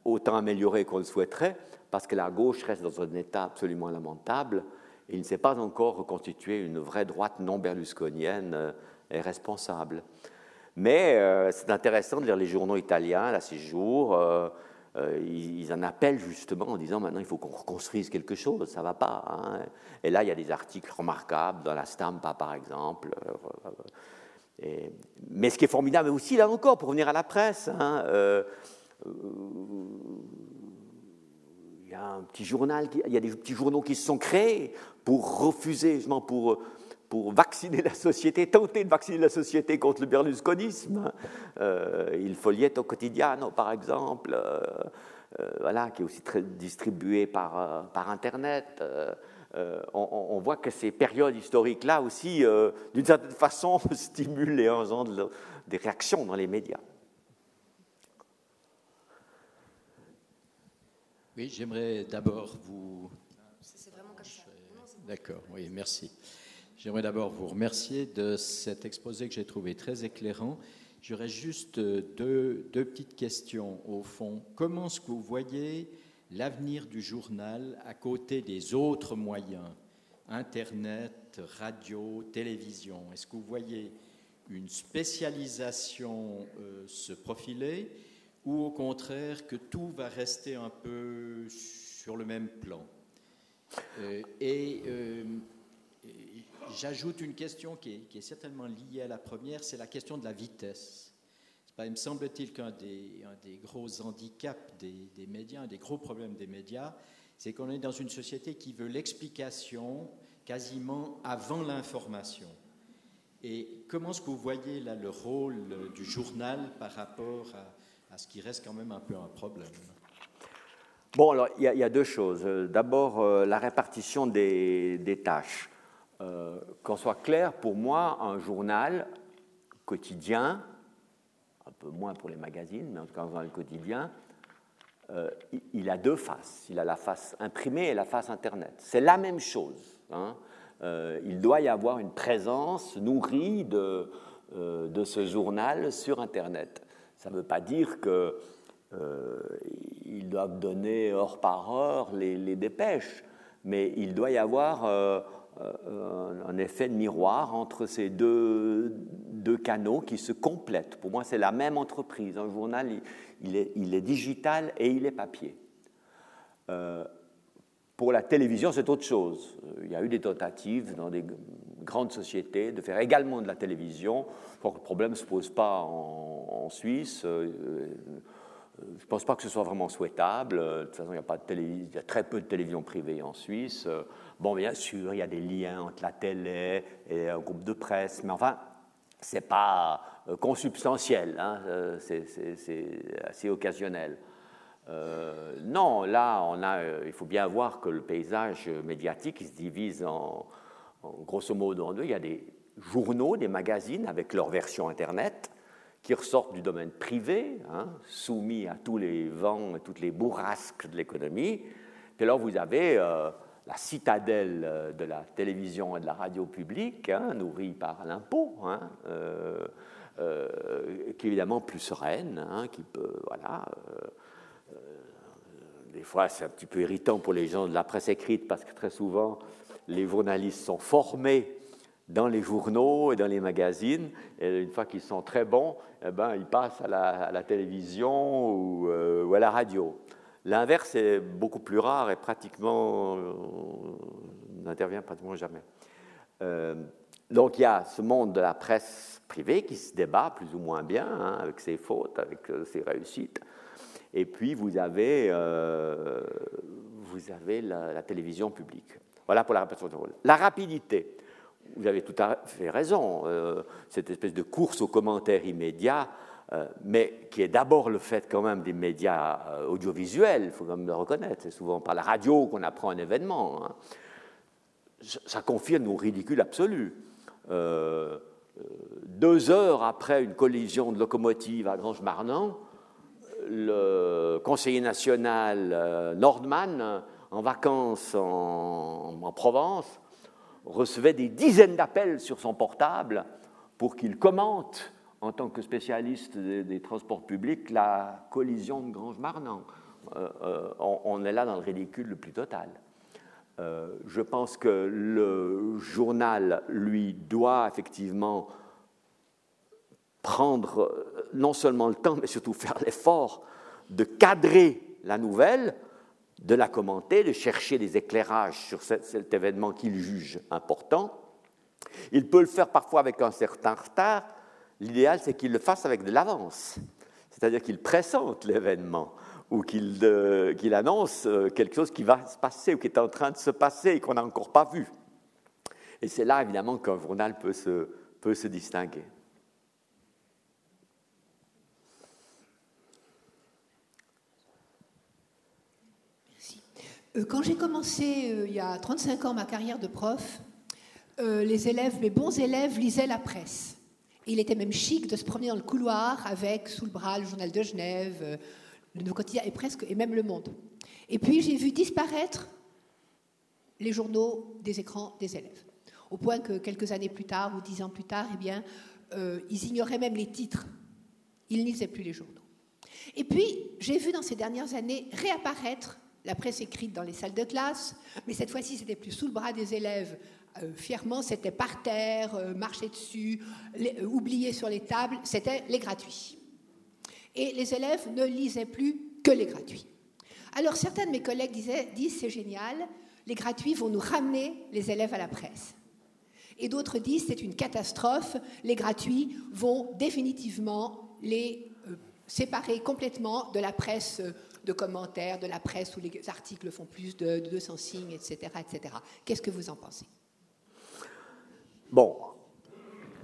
autant amélioré qu'on le souhaiterait, parce que la gauche reste dans un état absolument lamentable et il ne s'est pas encore reconstitué une vraie droite non berlusconienne et responsable. Mais c'est intéressant de lire les journaux italiens à ces jours. Ils, en appellent justement en disant maintenant il faut qu'on reconstruise quelque chose, ça ne va pas. Hein. Et là, il y a des articles remarquables dans la Stampa, par exemple. mais ce qui est formidable aussi, là encore, pour revenir à la presse, hein, il y a il y a des petits journaux qui se sont créés pour refuser, justement, pour, pour vacciner la société, tenter de vacciner la société contre le berlusconisme. Euh, il foliette au quotidien, par exemple, euh, euh, voilà, qui est aussi très distribué par, euh, par Internet. On, voit que ces périodes historiques-là aussi, d'une certaine façon, <laughs> stimulent et engendrent des réactions dans les médias. Oui, j'aimerais d'abord vous. C'est vraiment comme ça. D'accord, oui, merci. J'aimerais d'abord vous remercier de cet exposé que j'ai trouvé très éclairant. J'aurais juste deux, deux, petites questions au fond. Comment est-ce que vous voyez l'avenir du journal à côté des autres moyens? Internet, radio, télévision Est-ce que vous voyez une spécialisation euh, se profiler ou au contraire que tout va rester un peu sur le même plan? Euh, euh, j'ajoute une question qui est, certainement liée à la première, c'est la question de la vitesse. Il me semble-t-il qu'un des, gros handicaps des, médias, un des gros problèmes des médias, c'est qu'on est dans une société qui veut l'explication quasiment avant l'information. Et comment est-ce que vous voyez le rôle du journal par rapport à, ce qui reste quand même un peu un problème? Bon, alors il y, a deux choses. D'abord, euh, la répartition des, tâches. Euh, qu'on soit clair, pour moi, un journal quotidien, un peu moins pour les magazines, mais en tout cas le quotidien, euh, il a deux faces. Il a la face imprimée et la face Internet. C'est la même chose. Hein. il doit y avoir une présence nourrie de, de ce journal sur Internet. Ça ne veut pas dire qu'ils euh, doivent donner heure par heure les, dépêches, mais il doit y avoir euh, euh, un effet de miroir entre ces deux, canaux qui se complètent. Pour moi, c'est la même entreprise. Un journal, il, est, digital et il est papier. Pour la télévision, c'est autre chose. Il y a eu des tentatives dans des grandes sociétés de faire également de la télévision. le problème ne se pose pas en, Suisse. Euh, je ne pense pas que ce soit vraiment souhaitable. De toute façon, il y a, pas de il y a très peu de télévision privée en Suisse. Bon, bien sûr, il y a des liens entre la télé et un groupe de presse, mais enfin, ce n'est pas euh, consubstantiel, hein. euh, c'est assez occasionnel. Euh, non, là, il faut bien voir que le paysage médiatique se divise en, grosso modo en deux. Il y a des journaux, des magazines avec leur version Internet qui ressortent du domaine privé, hein, soumis à tous les vents et toutes les bourrasques de l'économie. Puis alors, vous avez euh, la citadelle de la télévision et de la radio publique, hein, nourrie par l'impôt, hein, qui est évidemment plus sereine, qui peut, voilà des fois, c'est un petit peu irritant pour les gens de la presse écrite parce que très souvent, les journalistes sont formés dans les journaux et dans les magazines, et une fois qu'ils sont très bons, eh ben, ils passent à la, télévision ou, euh, ou, à la radio. L'inverse est beaucoup plus rare et pratiquement euh, n'intervient pratiquement jamais. Euh, donc il y a ce monde de la presse privée qui se débat plus ou moins bien, hein, avec ses fautes, avec ses réussites. Et puis, vous avez, vous avez la, télévision publique. Voilà pour la rôle. La rapidité. Vous avez tout à fait raison. Euh, cette espèce de course aux commentaires immédiats, euh, mais qui est d'abord le fait quand même des médias audiovisuels, il faut quand même le reconnaître. C'est souvent par la radio qu'on apprend un événement. Hein. Ça confirme nos ridicules absolus. deux heures après une collision de locomotive à Grange-Marnan, le conseiller national euh, Nordman, en vacances en, Provence, recevait des dizaines d'appels sur son portable pour qu'il commente, en tant que spécialiste des, transports publics, la collision de Grange-Marnan. Euh, euh, on, est là dans le ridicule le plus total. je pense que le journal, lui, doit effectivement prendre euh, non seulement le temps, mais surtout faire l'effort de cadrer la nouvelle, de la commenter, de chercher des éclairages sur cet, événement qu'il juge important. Il peut le faire parfois avec un certain retard. L'idéal, c'est qu'il le fasse avec de l'avance, c'est-à-dire qu'il pressente l'événement ou qu'il euh, annonce euh, quelque chose qui va se passer ou qui est en train de se passer et qu'on n'a encore pas vu. Et c'est là, évidemment, qu'un journal peut se, peut se distinguer. Euh, quand j'ai commencé euh, il y a 35 ans ma carrière de prof, euh, les élèves, mes bons élèves lisaient la presse. il était même chic de se promener dans le couloir avec sous le bras le journal de Genève, le Nouveau Quotidien et presque et même Le Monde. Et puis j'ai vu disparaître les journaux des écrans des élèves, au point que quelques années plus tard ou dix ans plus tard, eh bien, ils ignoraient même les titres. Ils ne lisaient plus les journaux. Et puis j'ai vu dans ces dernières années réapparaître la presse écrite dans les salles de classe, mais cette fois-ci, c'était plus sous le bras des élèves. Euh, fièrement, c'était par terre, euh, marcher dessus, euh, oublié sur les tables, c'était les gratuits. Et les élèves ne lisaient plus que les gratuits. Alors certains de mes collègues disaient, disent c'est génial, les gratuits vont nous ramener les élèves à la presse. Et d'autres disent c'est une catastrophe, les gratuits vont définitivement les séparer complètement de la presse de commentaires de la presse où les articles font plus de 200 signes, etc. etc. Qu'est-ce que vous en pensez? Bon,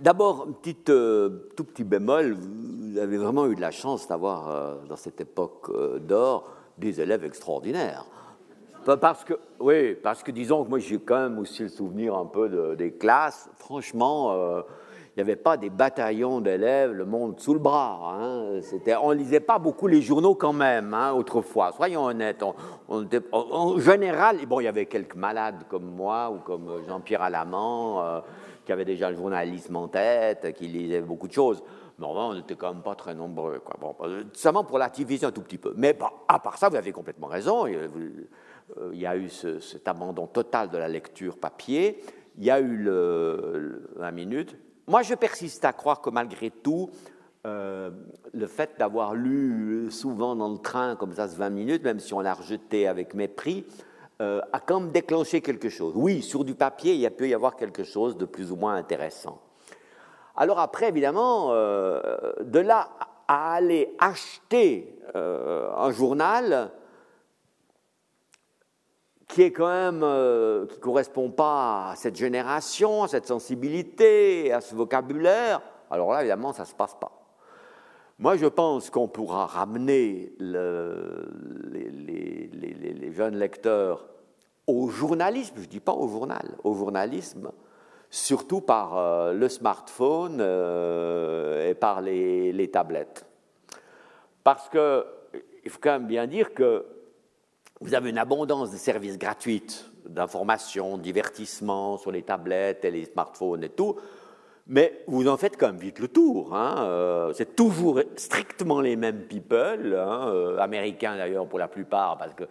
d'abord, un euh, tout petit bémol, vous avez vraiment eu de la chance d'avoir, euh, dans cette époque euh, d'or, des élèves extraordinaires. Parce que, oui, parce que disons que moi j'ai quand même aussi le souvenir un peu des classes. Franchement, il n'y avait pas des bataillons d'élèves, le monde sous le bras. Hein. on ne lisait pas beaucoup les journaux quand même, hein, autrefois. Soyons honnêtes. en général, bon, il y avait quelques malades comme moi ou comme Jean-Pierre Alamand, euh, qui avaient déjà le journalisme en tête, qui lisaient beaucoup de choses. Mais on n'était quand même pas très nombreux. Quoi. Bon, euh, seulement pour l'activiser un tout petit peu. Mais à part ça, vous avez complètement raison. Il y a euh, eu cet abandon total de la lecture papier. Il y a eu le, le 20 minutes moi, je persiste à croire que malgré tout, euh, le fait d'avoir lu souvent dans le train, comme ça, ce 20 minutes, même si on l'a rejeté avec mépris, euh, a quand même déclenché quelque chose. Oui, sur du papier, il peut y avoir quelque chose de plus ou moins intéressant. Alors après, évidemment, euh, de là à aller acheter un journal, qui est quand même euh, qui correspond pas à cette génération, à cette sensibilité, à ce vocabulaire, alors là évidemment ça se passe pas. Moi je pense qu'on pourra ramener le, les, jeunes lecteurs au journalisme, je dis pas au journal, au journalisme, surtout par euh, le smartphone euh, et par les, tablettes. Parce que il faut quand même bien dire que vous avez une abondance de services gratuits, d'information, de divertissement sur les tablettes et les smartphones et tout, mais vous en faites quand même vite le tour. Hein. Euh, c'est toujours strictement les mêmes people, hein, euh, américains d'ailleurs pour la plupart, parce que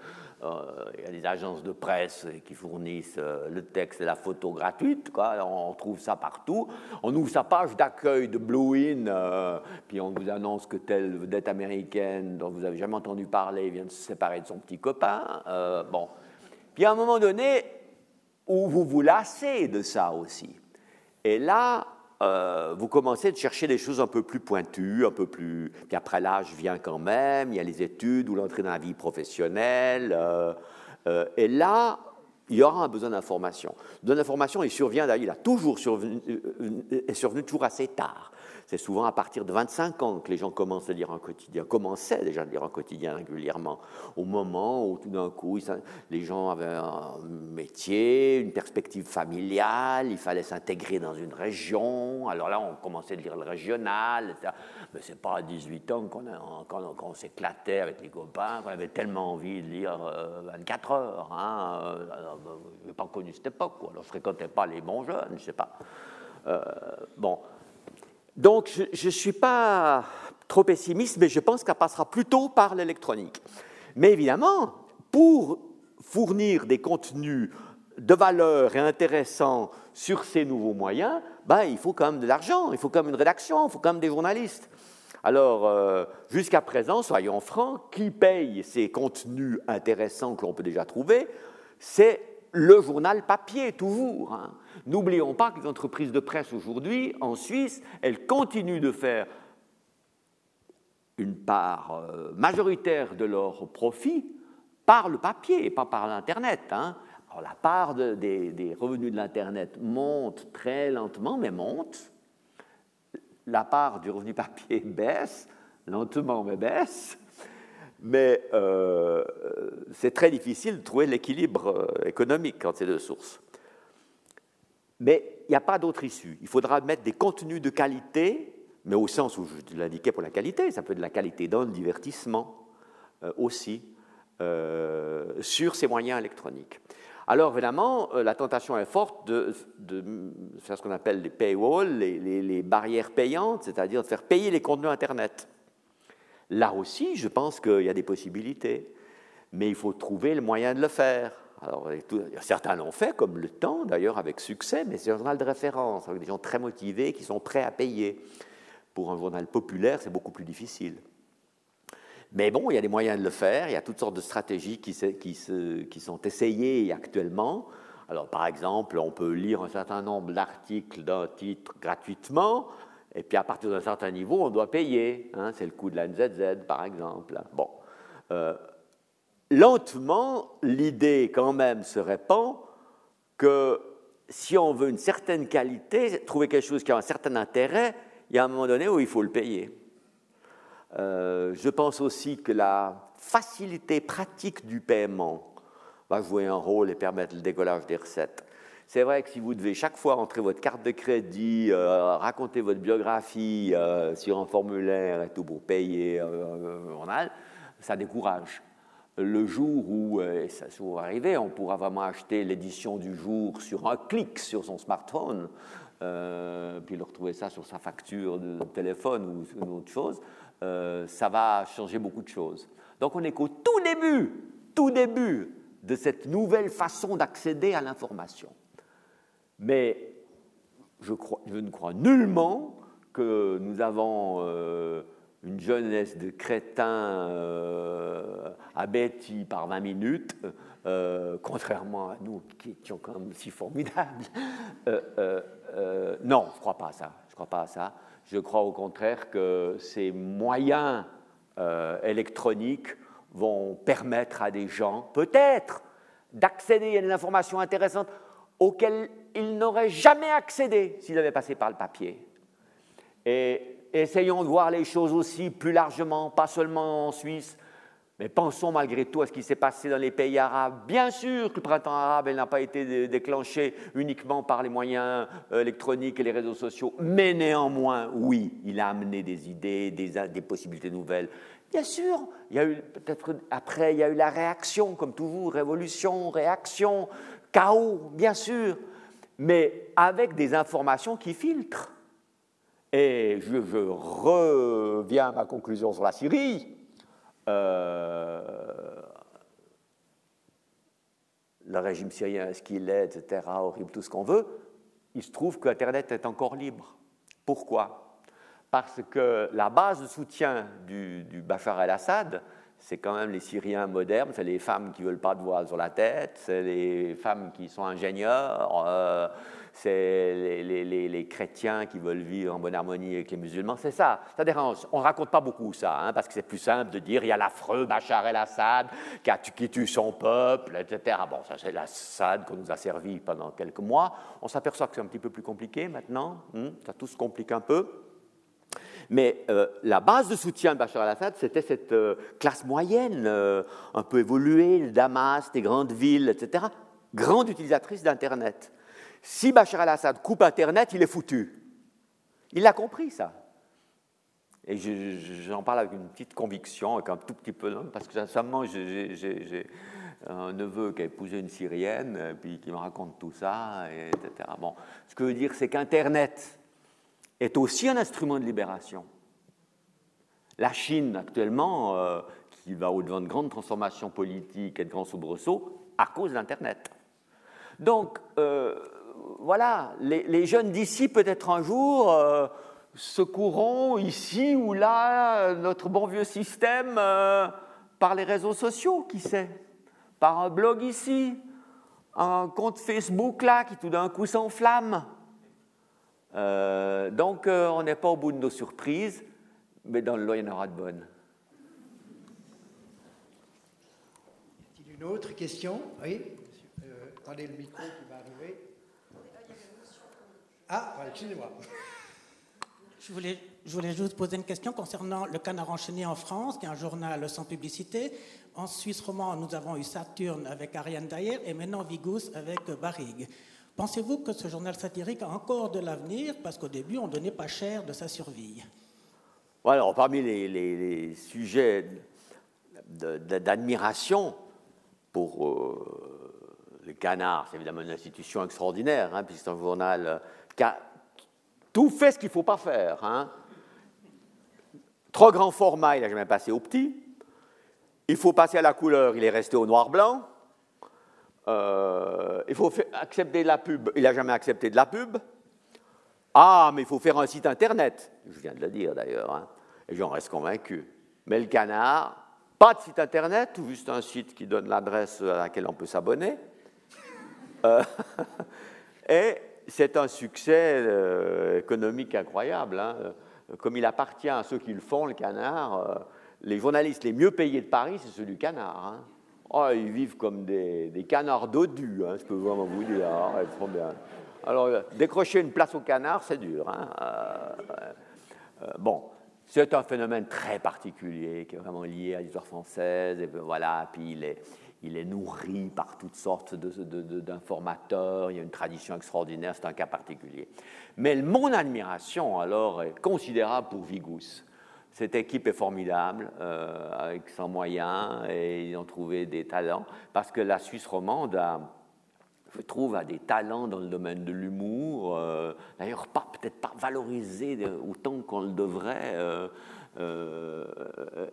il y a des agences de presse qui fournissent euh, le texte et la photo gratuite. Quoi. On trouve ça partout. On ouvre sa page d'accueil de Blue In, euh, puis on vous annonce que telle vedette américaine dont vous n'avez jamais entendu parler vient de se séparer de son petit copain. bon. Puis à un moment donné, où vous vous lassez de ça aussi. Et là, euh, vous commencez à chercher des choses un peu plus pointues, un peu plus. Puis après l'âge vient quand même, il y a les études ou l'entrée dans la vie professionnelle. Euh, euh, et là, il y aura un besoin d'information. De l'information, il survient d'ailleurs, il a toujours est survenu toujours assez tard. C'est souvent à partir de 25 ans que les gens commencent à lire un quotidien, commençaient déjà à lire un quotidien régulièrement, au moment où tout d'un coup les gens avaient un métier, une perspective familiale, il fallait s'intégrer dans une région, alors là on commençait à lire le régional, etc. mais c'est pas à 18 ans qu'on s'éclatait avec les copains, qu'on avait tellement envie de lire 24 euh, heures. Hein. Euh, je n'ai pas connu cette époque, alors je fréquentais pas les bons jeunes, je ne sais pas. Euh, bon, donc, je ne suis pas trop pessimiste, mais je pense qu'elle passera plutôt par l'électronique. Mais évidemment, pour fournir des contenus de valeur et intéressants sur ces nouveaux moyens, ben, il faut quand même de l'argent, il faut quand même une rédaction, il faut quand même des journalistes. Alors, euh, jusqu'à présent, soyons francs, qui paye ces contenus intéressants que l'on peut déjà trouver? C'est le journal papier, toujours. Hein. N'oublions pas que les entreprises de presse aujourd'hui, en Suisse, elles continuent de faire une part euh, majoritaire de leurs profits par le papier pas par l'Internet. Hein. la part des, revenus de l'Internet monte très lentement, mais monte. La part du revenu papier <laughs> baisse, lentement, mais baisse. Mais euh, c'est très difficile de trouver l'équilibre euh, économique entre ces deux sources. Mais il n'y a pas d'autre issue. Il faudra mettre des contenus de qualité mais au sens où je l'indiquais pour la qualité, ça peut être de la qualité d'un divertissement euh, aussi, sur ces moyens électroniques. Alors évidemment, la tentation est forte de, faire ce qu'on appelle les paywalls, les, barrières payantes, c'est-à-dire de faire payer les contenus Internet. Là aussi, je pense qu'il y a des possibilités, mais il faut trouver le moyen de le faire. Alors, certains l'ont fait, comme le temps d'ailleurs, avec succès, mais c'est un journal de référence, avec des gens très motivés qui sont prêts à payer. Pour un journal populaire, c'est beaucoup plus difficile. Mais bon, il y a des moyens de le faire, il y a toutes sortes de stratégies qui, sont essayées actuellement. Alors, par exemple, on peut lire un certain nombre d'articles d'un titre gratuitement, et puis à partir d'un certain niveau, on doit payer. Hein. c'est le coût de la NZZ, par exemple. Bon. Euh, lentement, l'idée quand même se répand que si on veut une certaine qualité, trouver quelque chose qui a un certain intérêt, il y a un moment donné où il faut le payer. Euh, je pense aussi que la facilité pratique du paiement va jouer un rôle et permettre le décollage des recettes. C'est vrai que si vous devez chaque fois entrer votre carte de crédit, euh, raconter votre biographie euh, sur un formulaire et tout pour payer un journal, ça décourage. Le jour où, et ça va arriver, on pourra vraiment acheter l'édition du jour sur un clic sur son smartphone, euh, puis le retrouver ça sur sa facture de téléphone ou, une autre chose, euh, ça va changer beaucoup de choses. Donc on est qu'au tout début, tout début de cette nouvelle façon d'accéder à l'information. Mais je, ne crois nullement que nous avons euh, une jeunesse de crétins abétis par 20 minutes, contrairement à nous qui étions quand même si formidables. Euh, non, je ne crois pas à ça. Je crois pas à ça. Je crois au contraire que ces moyens euh, électroniques vont permettre à des gens, peut-être, d'accéder à des informations intéressantes auxquelles ils n'auraient jamais accédé s'ils avaient passé par le papier. Et essayons de voir les choses aussi plus largement, pas seulement en Suisse, mais pensons malgré tout à ce qui s'est passé dans les pays arabes. Bien sûr que le printemps arabe n'a pas été déclenché uniquement par les moyens euh, électroniques et les réseaux sociaux, mais néanmoins, oui, il a amené des idées, des, possibilités nouvelles. Bien sûr, il y a eu peut-être après, il y a eu la réaction, comme toujours, révolution, réaction, chaos, bien sûr, mais avec des informations qui filtrent. Et je reviens à ma conclusion sur la Syrie euh, le régime syrien, ce qu'il est, etc., horrible, tout ce qu'on veut, il se trouve qu'Internet est encore libre. Pourquoi? Parce que la base de soutien du Bachar el-Assad, c'est quand même les Syriens modernes, c'est les femmes qui veulent pas de voile sur la tête, c'est les femmes qui sont ingénieurs, euh, c'est les, chrétiens qui veulent vivre en bonne harmonie avec les musulmans, c'est ça. Dérange. On ne raconte pas beaucoup ça, hein, parce que c'est plus simple de dire il y a l'affreux Bachar el-Assad qui, tue son peuple, etc. Bon, ça c'est l'Assad qu'on nous a servi pendant quelques mois. On s'aperçoit que c'est un petit peu plus compliqué maintenant, hein, ça tout se complique un peu. Mais euh, la base de soutien de Bachar el-Assad, c'était cette euh, classe moyenne, euh, un peu évoluée, le Damas, les grandes villes, etc., grande utilisatrice d'Internet. Si Bachar el-Assad coupe Internet, il est foutu. Il a compris ça. Et j'en parle avec une petite conviction, avec un tout petit peu, parce que récemment, j'ai un neveu qui a épousé une Syrienne, puis qui me raconte tout ça, etc. Bon, ce que je veux dire, c'est qu'Internet, est aussi un instrument de libération. La Chine, actuellement, euh, qui va au-devant de grandes transformations politiques et de grands soubresauts, à cause d'Internet. Donc, euh, voilà, les, jeunes d'ici, peut-être un jour, euh, secourons ici ou là notre bon vieux système euh, par les réseaux sociaux, qui sait? Par un blog ici, un compte Facebook là qui tout d'un coup s'enflamme. Euh, donc euh, on n'est pas au bout de nos surprises, mais dans le lot, il y en aura de bonnes. Y a-t-il une autre question? Oui Attendez le micro qui va arriver. Ah, excusez-moi. Je voulais, je voulais juste poser une question concernant le Canard enchaîné en France, qui est un journal sans publicité. En Suisse romand, nous avons eu Saturne avec Ariane Dayer et maintenant Vigus avec Barrigue. Pensez-vous que ce journal satirique a encore de l'avenir Parce qu'au début, on ne donnait pas cher de sa survie? Alors, parmi les, sujets d'admiration pour euh, le c'est évidemment une institution extraordinaire, hein, puisque c'est un journal euh, qui a tout fait ce qu'il ne faut pas faire. Hein. Trop grand format, il n'a jamais passé au petit. Il faut passer à la couleur, il est resté au noir-blanc. Euh, il faut accepter de la pub, il n'a jamais accepté de la pub. Ah, mais il faut faire un site internet. Je viens de le dire d'ailleurs, hein, et j'en reste convaincu. Mais le canard, pas de site internet, ou juste un site qui donne l'adresse à laquelle on peut s'abonner. Euh, <laughs> et c'est un succès euh, économique incroyable. Hein. Comme il appartient à ceux qui le font, le canard, les journalistes les mieux payés de Paris, c'est ceux du canard. Hein. Oh, ils vivent comme des, canards dodus, hein, je peux vraiment vous dire. ils bien. Alors, décrocher une place au canard, c'est dur. Euh, bon, c'est un phénomène très particulier qui est vraiment lié à l'histoire française. Et voilà, puis il est, nourri par toutes sortes d'informateurs, il y a une tradition extraordinaire, c'est un cas particulier. Mais mon admiration, alors, est considérable pour Vigus. Cette équipe est formidable, euh, avec sans moyens, et ils ont trouvé des talents, parce que la Suisse romande je trouve, a des talents dans le domaine de l'humour, euh, d'ailleurs peut-être pas valorisé autant qu'on le devrait. Euh,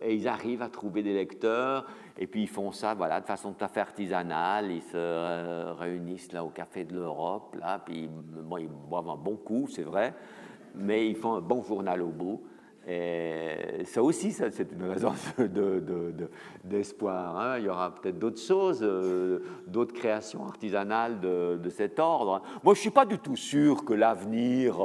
et ils arrivent à trouver des lecteurs, et puis ils font ça voilà, de façon tout à fait artisanale. Ils se réunissent là au Café de l'Europe, là, puis ils boivent un bon coup, c'est vrai, mais ils font un bon journal au bout. Et ça aussi, ça, c'est une raison <laughs> d'espoir. De, hein. Il y aura peut-être d'autres choses, euh, d'autres créations artisanales de, cet ordre. Moi, je ne suis pas du tout sûr que l'avenir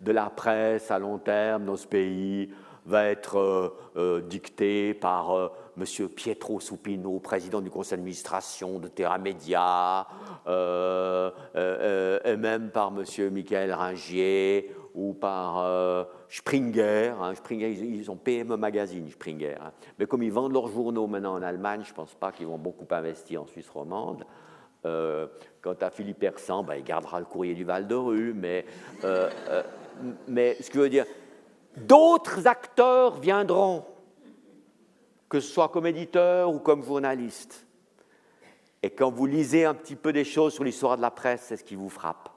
de la presse à long terme dans ce pays va être euh, euh, dicté par euh, M. Pietro Supino, président du conseil d'administration de Terra Media, et même par M. Michael Ringier ou par Springer. Hein. Springer, ils, ont PME Magazine, Springer. Hein. Mais comme ils vendent leurs journaux maintenant en Allemagne, je ne pense pas qu'ils vont beaucoup investir en Suisse romande. quant à Philippe Persan, ben, il gardera le courrier du Val de Rue, mais, mais ce que je veux dire, d'autres acteurs viendront, que ce soit comme éditeur ou comme journaliste. Et quand vous lisez un petit peu des choses sur l'histoire de la presse, c'est ce qui vous frappe.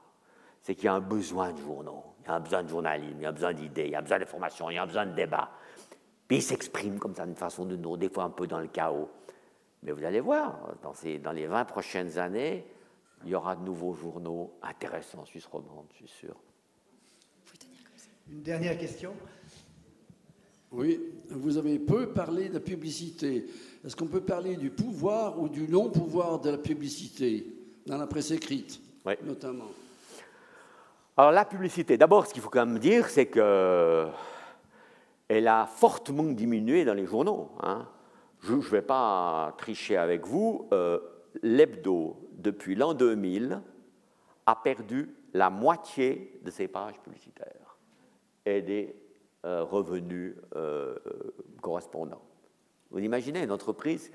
C'est qu'il y a un besoin de journaux, il y a besoin de journalisme, il y a besoin d'idées, il y a besoin d'informations, il y a besoin de débats. Puis ils s'expriment comme ça d'une façon ou d'une autre, des fois un peu dans le chaos. Mais vous allez voir, dans, dans les 20 prochaines années, il y aura de nouveaux journaux intéressants en Suisse romande, je suis sûr. Une dernière question? Oui, vous avez peu parlé de la publicité. Est-ce qu'on peut parler du pouvoir ou du non-pouvoir de la publicité dans la presse écrite, oui. notamment? Alors la publicité, d'abord, ce qu'il faut quand même dire, c'est que elle a fortement diminué dans les journaux. Hein. Je ne vais pas tricher avec vous. Euh, L'hebdo, depuis l'an 2000, a perdu la moitié de ses pages publicitaires et des euh, revenus euh, correspondants. Vous imaginez une entreprise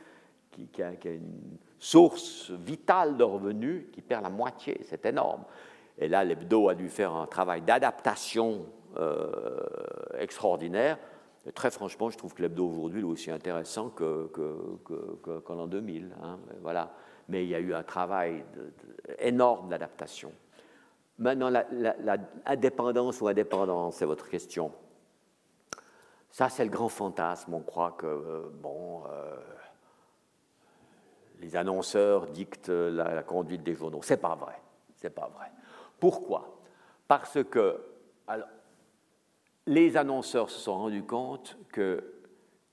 qui, a, une source vitale de revenus qui perd la moitié, c'est énorme. Et là, l'hebdo a dû faire un travail d'adaptation euh, extraordinaire. Très franchement, je trouve que l'hebdo aujourd'hui est aussi intéressant qu'en que, l'an 2000. Hein, voilà. Mais il y a eu un travail énorme d'adaptation. Maintenant, l'indépendance ou indépendance, c'est votre question. Ça, c'est le grand fantasme. On croit que, euh, bon, euh, les annonceurs dictent la, conduite des journaux. C'est pas vrai. C'est pas vrai. Pourquoi? Parce que, alors, les annonceurs se sont rendus compte que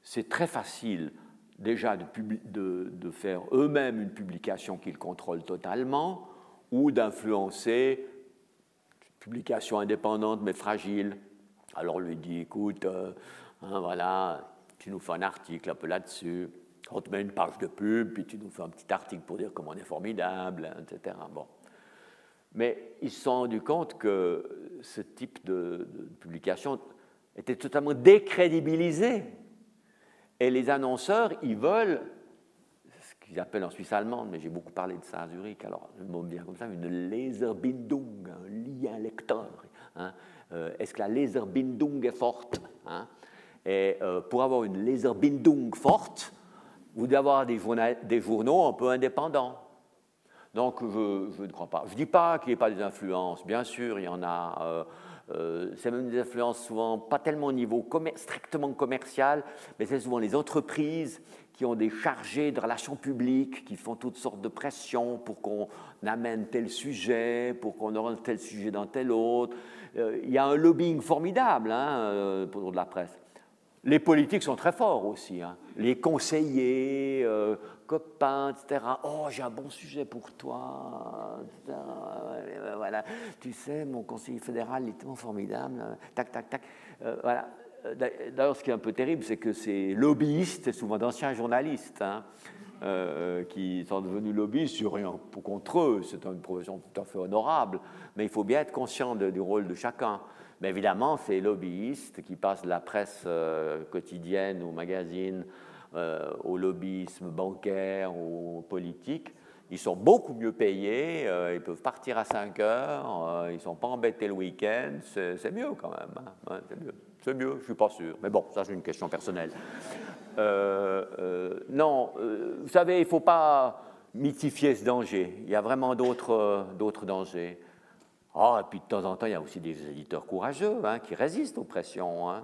c'est très facile déjà de, faire eux-mêmes une publication qu'ils contrôlent totalement ou d'influencer une publication indépendante mais fragile. Alors on lui dit, écoute, euh, hein, voilà, tu nous fais un article un peu là-dessus, on te met une page de pub, puis tu nous fais un petit article pour dire comment on est formidable, etc. Bon. Mais ils se sont rendus compte que ce type de, publication était totalement décrédibilisé et les annonceurs, ils veulent ce qu'ils appellent en Suisse allemande, mais j'ai beaucoup parlé de ça à Zurich, alors le mot bien comme ça, une Laserbindung, un lien lecteur. Hein. Euh, est-ce que la Laserbindung est forte hein? Et euh, pour avoir une Laserbindung forte, vous devez avoir des journaux un peu indépendants. Donc je, ne crois pas. Je ne dis pas qu'il n'y ait pas des influences, bien sûr, il y en a. Euh, euh, c'est même des influences souvent pas tellement au niveau strictement commercial, mais c'est souvent les entreprises qui ont des chargés de relations publiques, qui font toutes sortes de pressions pour qu'on amène tel sujet, pour qu'on oriente tel sujet dans tel autre. Euh, il y a un lobbying formidable hein, pour de la presse. Les politiques sont très forts aussi. Hein. Les conseillers, copains, etc. Oh, j'ai un bon sujet pour toi. Voilà, tu sais, mon conseiller fédéral est tellement formidable. Tac, tac, tac. Euh, voilà. D'ailleurs, ce qui est un peu terrible, c'est que ces lobbyistes, souvent d'anciens journalistes, hein, euh, qui sont devenus lobbyistes, rien contre eux, c'est une profession tout à fait honorable, mais il faut bien être conscient du rôle de chacun. Mais évidemment, ces lobbyistes qui passent de la presse euh, quotidienne ou magazine euh, au lobbyisme bancaire ou politique, ils sont beaucoup mieux payés, euh, ils peuvent partir à 5 heures, euh, ils ne sont pas embêtés le week-end, c'est mieux quand même. Hein. c'est mieux. Je ne suis pas sûr. Mais bon, ça c'est une question personnelle. non, vous savez, il ne faut pas mythifier ce danger. Il y a vraiment d'autres dangers. Ah, et puis de temps en temps, il y a aussi des éditeurs courageux hein, qui résistent aux pressions. Hein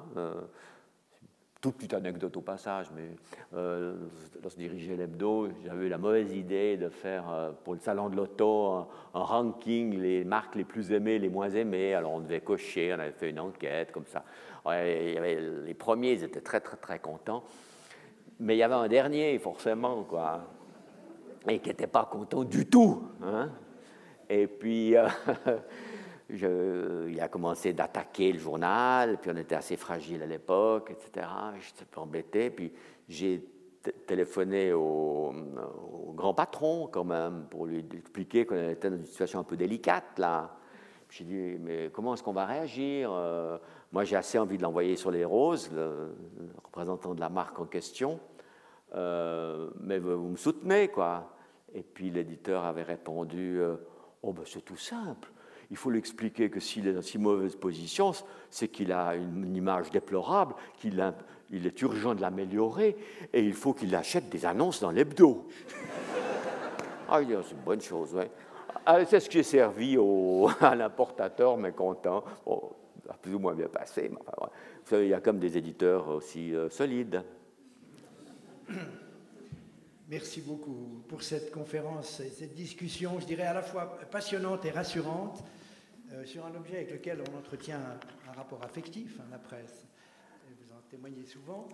toute petite anecdote au passage, mais euh, lorsque je dirigeais l'hebdo, j'avais eu la mauvaise idée de faire euh, pour le salon de l'auto un, ranking, les marques les plus aimées, les moins aimées. Alors on devait cocher, on avait fait une enquête comme ça. les premiers, ils étaient très très très contents. Mais il y avait un dernier, forcément, quoi, et qui n'était pas content du tout. Hein. Et puis, euh, <laughs> il a commencé d'attaquer le journal, puis on était assez fragile à l'époque, etc. J'étais un peu embêté, puis j'ai téléphoné au, grand patron quand même pour lui expliquer qu'on était dans une situation un peu délicate là. J'ai dit, mais comment est-ce qu'on va réagir euh, Moi, j'ai assez envie de l'envoyer sur les roses, le, représentant de la marque en question. Euh, mais vous me soutenez, quoi. Et puis l'éditeur avait répondu, euh, oh ben c'est tout simple il faut lui expliquer que s'il est dans si mauvaise position, c'est qu'il a une image déplorable, qu'il il est urgent de l'améliorer, et il faut qu'il achète des annonces dans l'hebdo. <laughs> ah, c'est une bonne chose, oui. Ah, c'est ce qui est servi au, <laughs> à l'importateur mécontent. Bon, ça a plus ou moins bien passé, mais enfin, vous savez, il y a comme des éditeurs aussi euh, solides. <coughs> Merci beaucoup pour cette conférence et cette discussion, je dirais à la fois passionnante et rassurante, euh, sur un objet avec lequel on entretient un, rapport affectif, hein, la presse, vous en témoignez souvent,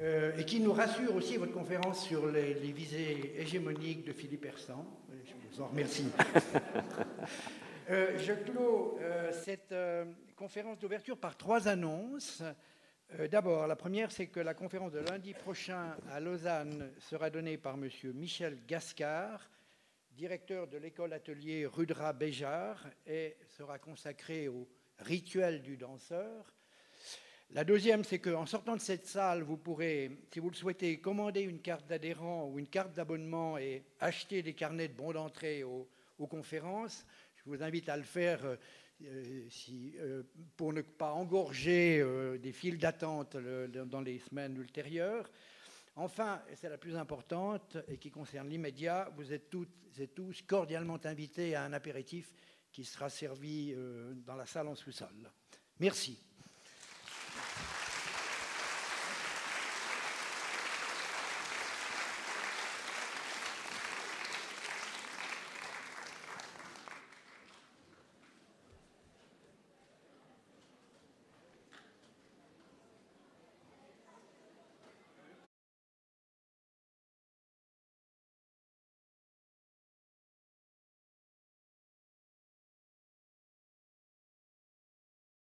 euh, et qui nous rassure aussi votre conférence sur les, visées hégémoniques de Philippe Hersan. Je vous en remercie. <laughs> Euh, je clôt cette conférence d'ouverture par trois annonces. D'abord, la première, c'est que la conférence de lundi prochain à Lausanne sera donnée par M. Michel Gascard, directeur de l'école atelier Rudra Béjar, et sera consacrée au rituel du danseur. La deuxième, c'est qu'en sortant de cette salle, vous pourrez, si vous le souhaitez, commander une carte d'adhérent ou une carte d'abonnement et acheter des carnets de bons d'entrée aux, conférences. Je vous invite à le faire euh, euh, euh, pour ne pas engorger des files d'attente dans les semaines ultérieures. Enfin, et c'est la plus importante et qui concerne l'immédiat, vous êtes toutes et tous cordialement invités à un apéritif qui sera servi dans la salle en sous-sol. Merci.